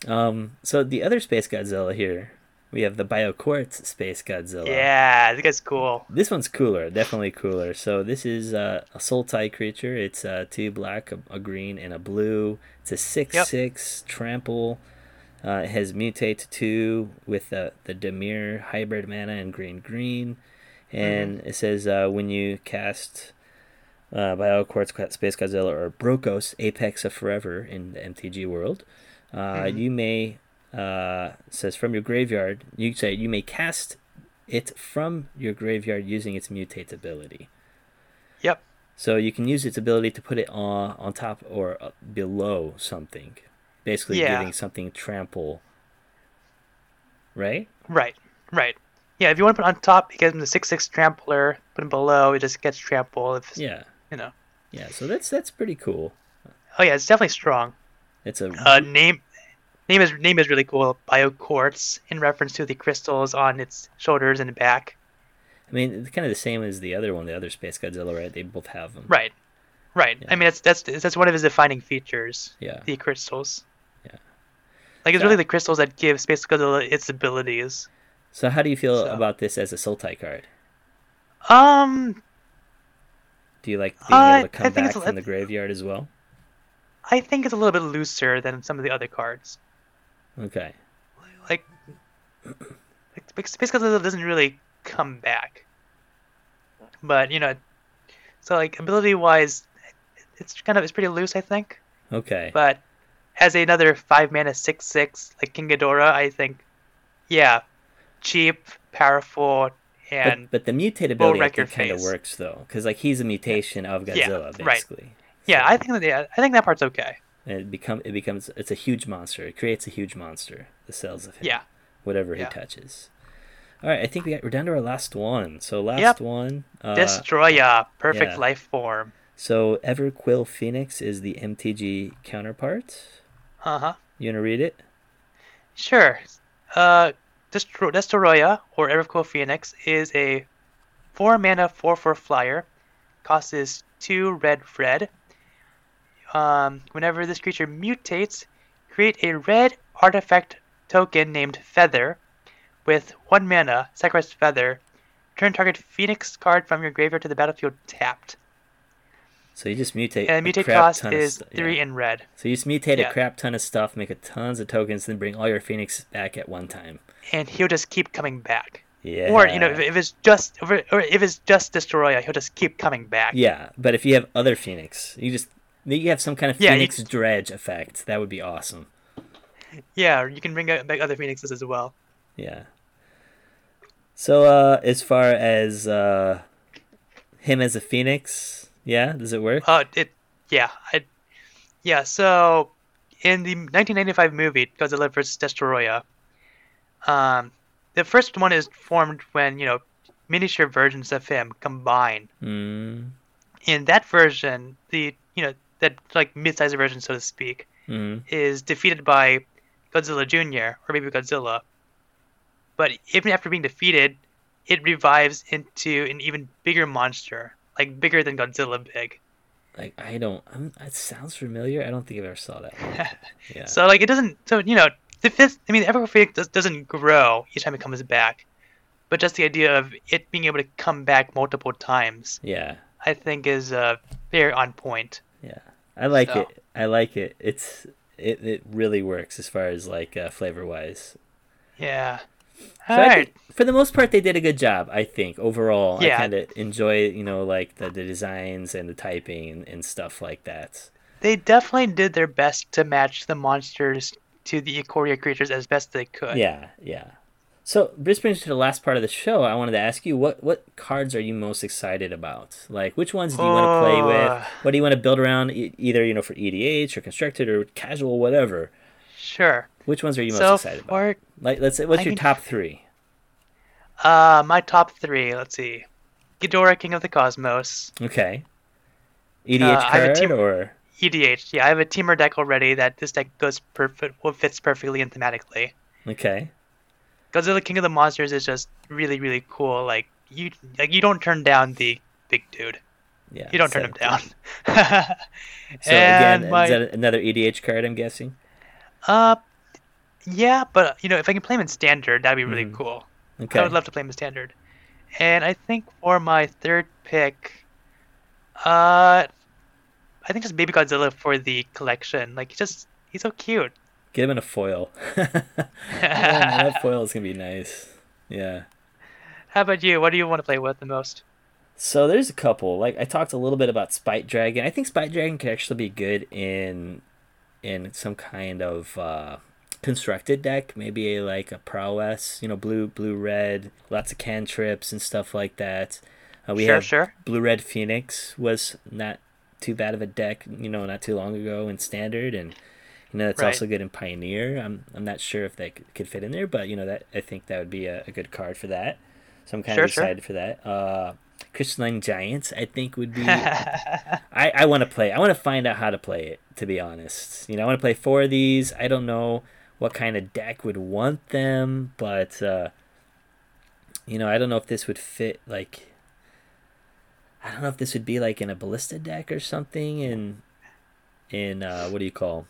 Um. So the other Space Godzilla here, we have the BioQuartz Space Godzilla. Yeah, that guy's cool. This one's cooler, definitely cooler. So this is uh, a Sultai creature. It's uh, two black, a, a green, and a blue. It's a six Yep. six trample. Uh, it has mutate two with the the Dimir hybrid mana and green green, and Mm-hmm. it says uh, when you cast uh, BioQuartz Space Godzilla or Brokkos Apex of Forever in the MTG world, uh, Mm-hmm. you may uh, says from your graveyard. You say you may cast it from your graveyard using its mutate ability. Yep. So you can use its ability to put it on on top or uh, below something, basically Yeah. giving something trample. Right? Right, right. Yeah, if you want to put it on top, you get him the six six trampler. Put him below, it just gets trample. If Yeah. you know. Yeah. So that's that's pretty cool. Oh yeah, it's definitely strong. It's a Uh, name name is name is really cool. Bioquartz in reference to the crystals on its shoulders and back. I mean, it's kind of the same as the other one, the other Space Godzilla, right? They both have them. Right, right. Yeah. I mean, that's that's that's one of his defining features. Yeah. The crystals. Yeah. Like it's Yeah. really the crystals that give Space Godzilla its abilities. So how do you feel So- about this as a Sultai card? Um, Do you like being Uh, able to come back from the graveyard as well? I think it's a little bit looser than some of the other cards. Okay. Like, like Space Godzilla doesn't really come back. But you know, so like ability wise, it's kind of it's pretty loose, I think. Okay. But as another five mana six six like King Ghidorah, I think, yeah, cheap, powerful, and but, but the mutate ability I think kind of works though, because like he's a mutation of Yeah, Godzilla right. basically. yeah, So- I think that yeah, I think that part's okay. And it become it becomes it's a huge monster. It creates a huge monster. The cells of him. Yeah, Whatever Yeah. he touches. All right, I think we got, we're down to our last one. So last Yep. one. Uh, Destoroyah, perfect yeah. life form. so Everquill Phoenix is the MTG counterpart. Uh huh. You wanna read it? Sure. Uh, Destro- Destoroyah, or Everquill Phoenix, is a 4 mana 4 4 flyer. Cost is 2 red red. Um, whenever this creature mutates, create a red artifact token named Feather with 1 mana, sacrifice Feather. Turn target Phoenix card from your graveyard to the battlefield tapped. So you just mutate. And mutate cost is 3 yeah. in red. So you just mutate Yeah. a crap ton of stuff, make a tons of tokens, then bring all your Phoenix back at one time. And he'll just keep coming back. Yeah. Or, you know, if, if it's just or if it's just Destoroyah, he'll just keep coming back. Yeah, but if you have other Phoenix, you just you have some kind of Yeah, you- Phoenix dredge effect. That would be awesome. Yeah, you can bring out back other phoenixes as well. Yeah. So uh as far as uh him as a Phoenix, yeah, does it work? Uh, it, yeah, I, yeah. So, in the 1995 movie Godzilla vs. Destoroyah, um, the first one is formed when you know miniature versions of him combine. Mm. In that version, the you know that like mid-sized version, so to speak, Mm. is defeated by Godzilla Jr. or maybe Godzilla. But even after being defeated, it revives into an even bigger monster, like bigger than Godzilla big. Like I don't I'm, it sounds familiar. I don't think I ever saw that. [laughs] Yeah. So like it doesn't. So you know, the fifth. I mean, the Everquill does, doesn't grow each time it comes back, but just the idea of it being able to come back multiple times, yeah. I think, is uh, very on point. Yeah. I like So- it. I like it. It's it, it really works as far as like uh, flavor wise. Yeah. So All right. think, for the most part, they did a good job. I think overall, I kind of enjoy you know like the, the designs and the typing and, and stuff like that. They definitely did their best to match the monsters to the Ikoria creatures as best they could. Yeah, yeah. So this brings us to the last part of the show. I wanted to ask you what what cards are you most excited about? Like which ones do you want to play with? Uh. What do you want to build around? E- either you know for EDH or constructed or casual, whatever. Sure. Which ones are you most So excited about? Like let's say what's I your mean- top three? uh, my top three, let's see. Ghidorah, King of the Cosmos. Okay. EDH Uh, I have a card team- or EDH. Yeah, I have a Temur deck already that this deck goes perfect, well, fits perfectly and thematically. okay. Godzilla King of the Monsters is just really, really cool. Like you, like you don't turn down the big dude. Yeah. You don't turn him down. [laughs] [laughs] So again, my- is that another EDH card? I'm guessing. Uh, yeah, but you know, if I can play him in standard, that'd be really Mhm. cool. Okay. I would love to play him in standard. And I think for my third pick, uh, I think just Baby Godzilla for the collection. Like, he's just he's so cute. Get him in a foil. [laughs] [laughs] yeah, that foil is gonna be nice. Yeah. How about you? What do you want to play with the most? So there's a couple. Like I talked a little bit about Spite Dragon. I think Spite Dragon could actually be good in in some kind of uh, constructed deck. Maybe a, like a prowess. You know, blue, blue, red, lots of cantrips and stuff like that. Uh, we sure, have sure. Blue Red Phoenix was not too bad of a deck. You know, not too long ago in Standard, and you know it's Right. also good in Pioneer. I'm I'm not sure if that could fit in there, but you know that I think that would be a, a good card for that. So I'm kind Sure, of sure. excited for that. Uh, Crystalline Giants, I think would be. [laughs] I, I want to play. I want to find out how to play it. To be honest, you know, I want to play four of these. I don't know what kind of deck would want them, but uh, you know, I don't know if this would fit. Like, I don't know if this would be like in a ballista deck or something. In in uh, what do you call,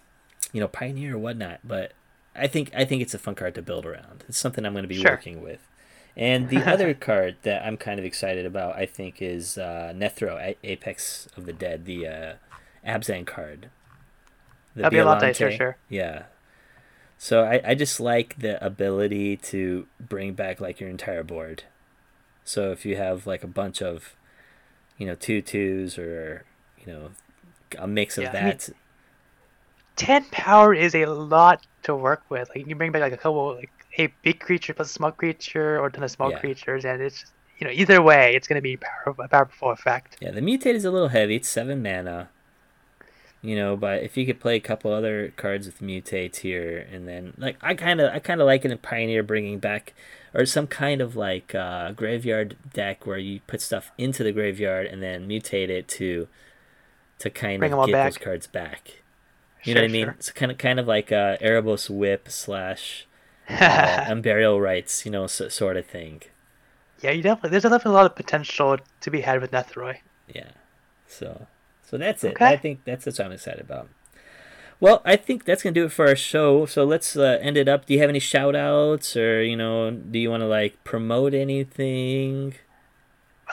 you know, Pioneer or whatnot. But I think I think it's a fun card to build around. It's something I'm going to be Sure. working with. And the [laughs] other card that I'm kind of excited about, I think, is uh, Nethroi, A- Apex of the Dead, the uh, Abzan card. The That'd be a lot nicer, sure. Yeah. So I, I just like the ability to bring back like your entire board. So if you have like a bunch of, you know, two twos or you know, a mix of Yeah, I mean- that. Ten power is a lot to work with. Like you can bring back like a couple, like a big creature plus a small creature, or ten of small Yeah. creatures, and it's just, you know either way, it's gonna be power, a powerful effect. Yeah, the mutate is a little heavy. It's seven mana. You know, but if you could play a couple other cards with mutates here, and then like I kind of I kind of like it in Pioneer bringing back or some kind of like uh, graveyard deck where you put stuff into the graveyard and then mutate it to to kind Bring of get those cards back. You know what I mean? sure. It's kind of kind of like uh, Erebos Whip slash [laughs] uh, Unburial Rites, you know, so, sort of thing. Yeah, you definitely there's definitely a lot of potential to be had with Nethroi. Yeah. So so that's it. Okay. I think that's what I'm excited about. Well, I think that's gonna do it for our show. So let's uh, end it up. Do you have any shout outs or you know, do you wanna like promote anything?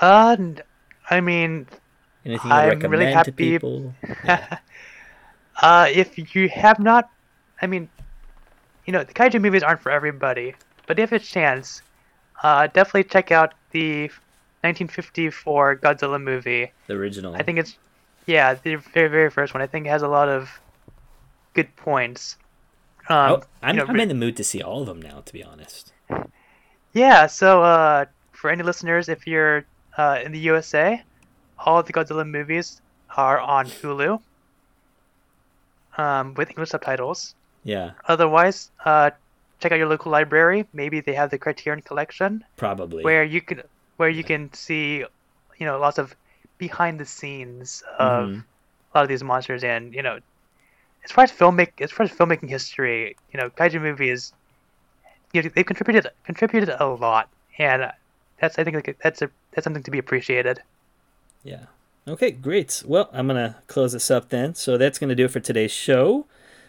Uh, I mean, Anything you I'm recommend really to happy- people? [laughs] Yeah. Uh, if you have not, I mean, you know, the kaiju movies aren't for everybody, but if it's chance, uh, definitely check out the 1954 Godzilla movie. the original. I think it's, yeah, the very very first one. I think it has a lot of good points. Um, oh, I'm, you know, I'm in the mood to see all of them now, to be honest. Yeah, so uh, for any listeners, if you're uh, in the USA, all of the Godzilla movies are on Hulu um, with English subtitles. Yeah, Otherwise, uh, check out your local library. Maybe they have the Criterion Collection, probably. where you can where you can see, you know, lots of behind the scenes of Mhm. a lot of these monsters. And you know, as far as filmic as far as filmmaking history, you know, kaiju movies, you know, they've contributed contributed a lot, and that's I think like, that's a that's something to be appreciated. Yeah. Okay, great. Well, I'm gonna close this up then. So that's gonna do it for today's show.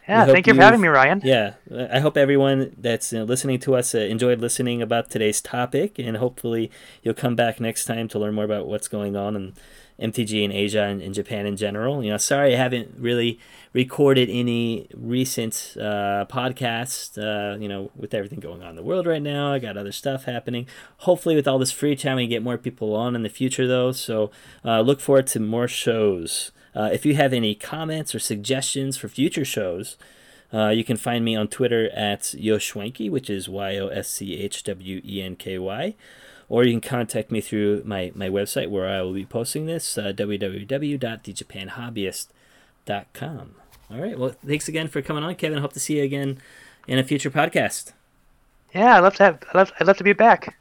Yeah, thank you for having me, Ryan. Yeah, I hope everyone that's listening to us uh, enjoyed listening about today's topic, and hopefully you'll come back next time to learn more about what's going on in MTG in Asia and in Japan in general. You know, sorry I haven't really recorded any recent uh, podcast. Uh, you know, with everything going on in the world right now, I got other stuff happening. Hopefully, with all this free time, we get more people on in the future, though. So uh, look forward to more shows. Uh, if you have any comments or suggestions for future shows, uh, you can find me on Twitter at Yoshwenky, which is Y O S C H W E N K Y or you can contact me through my, my website where I will be posting this, uh, www.thejapanhobbyist.com. All right. Well, thanks again for coming on, Kevin. Hope to see you again in a future podcast. Yeah, I'd love to have. I'd love, I'd love to be back.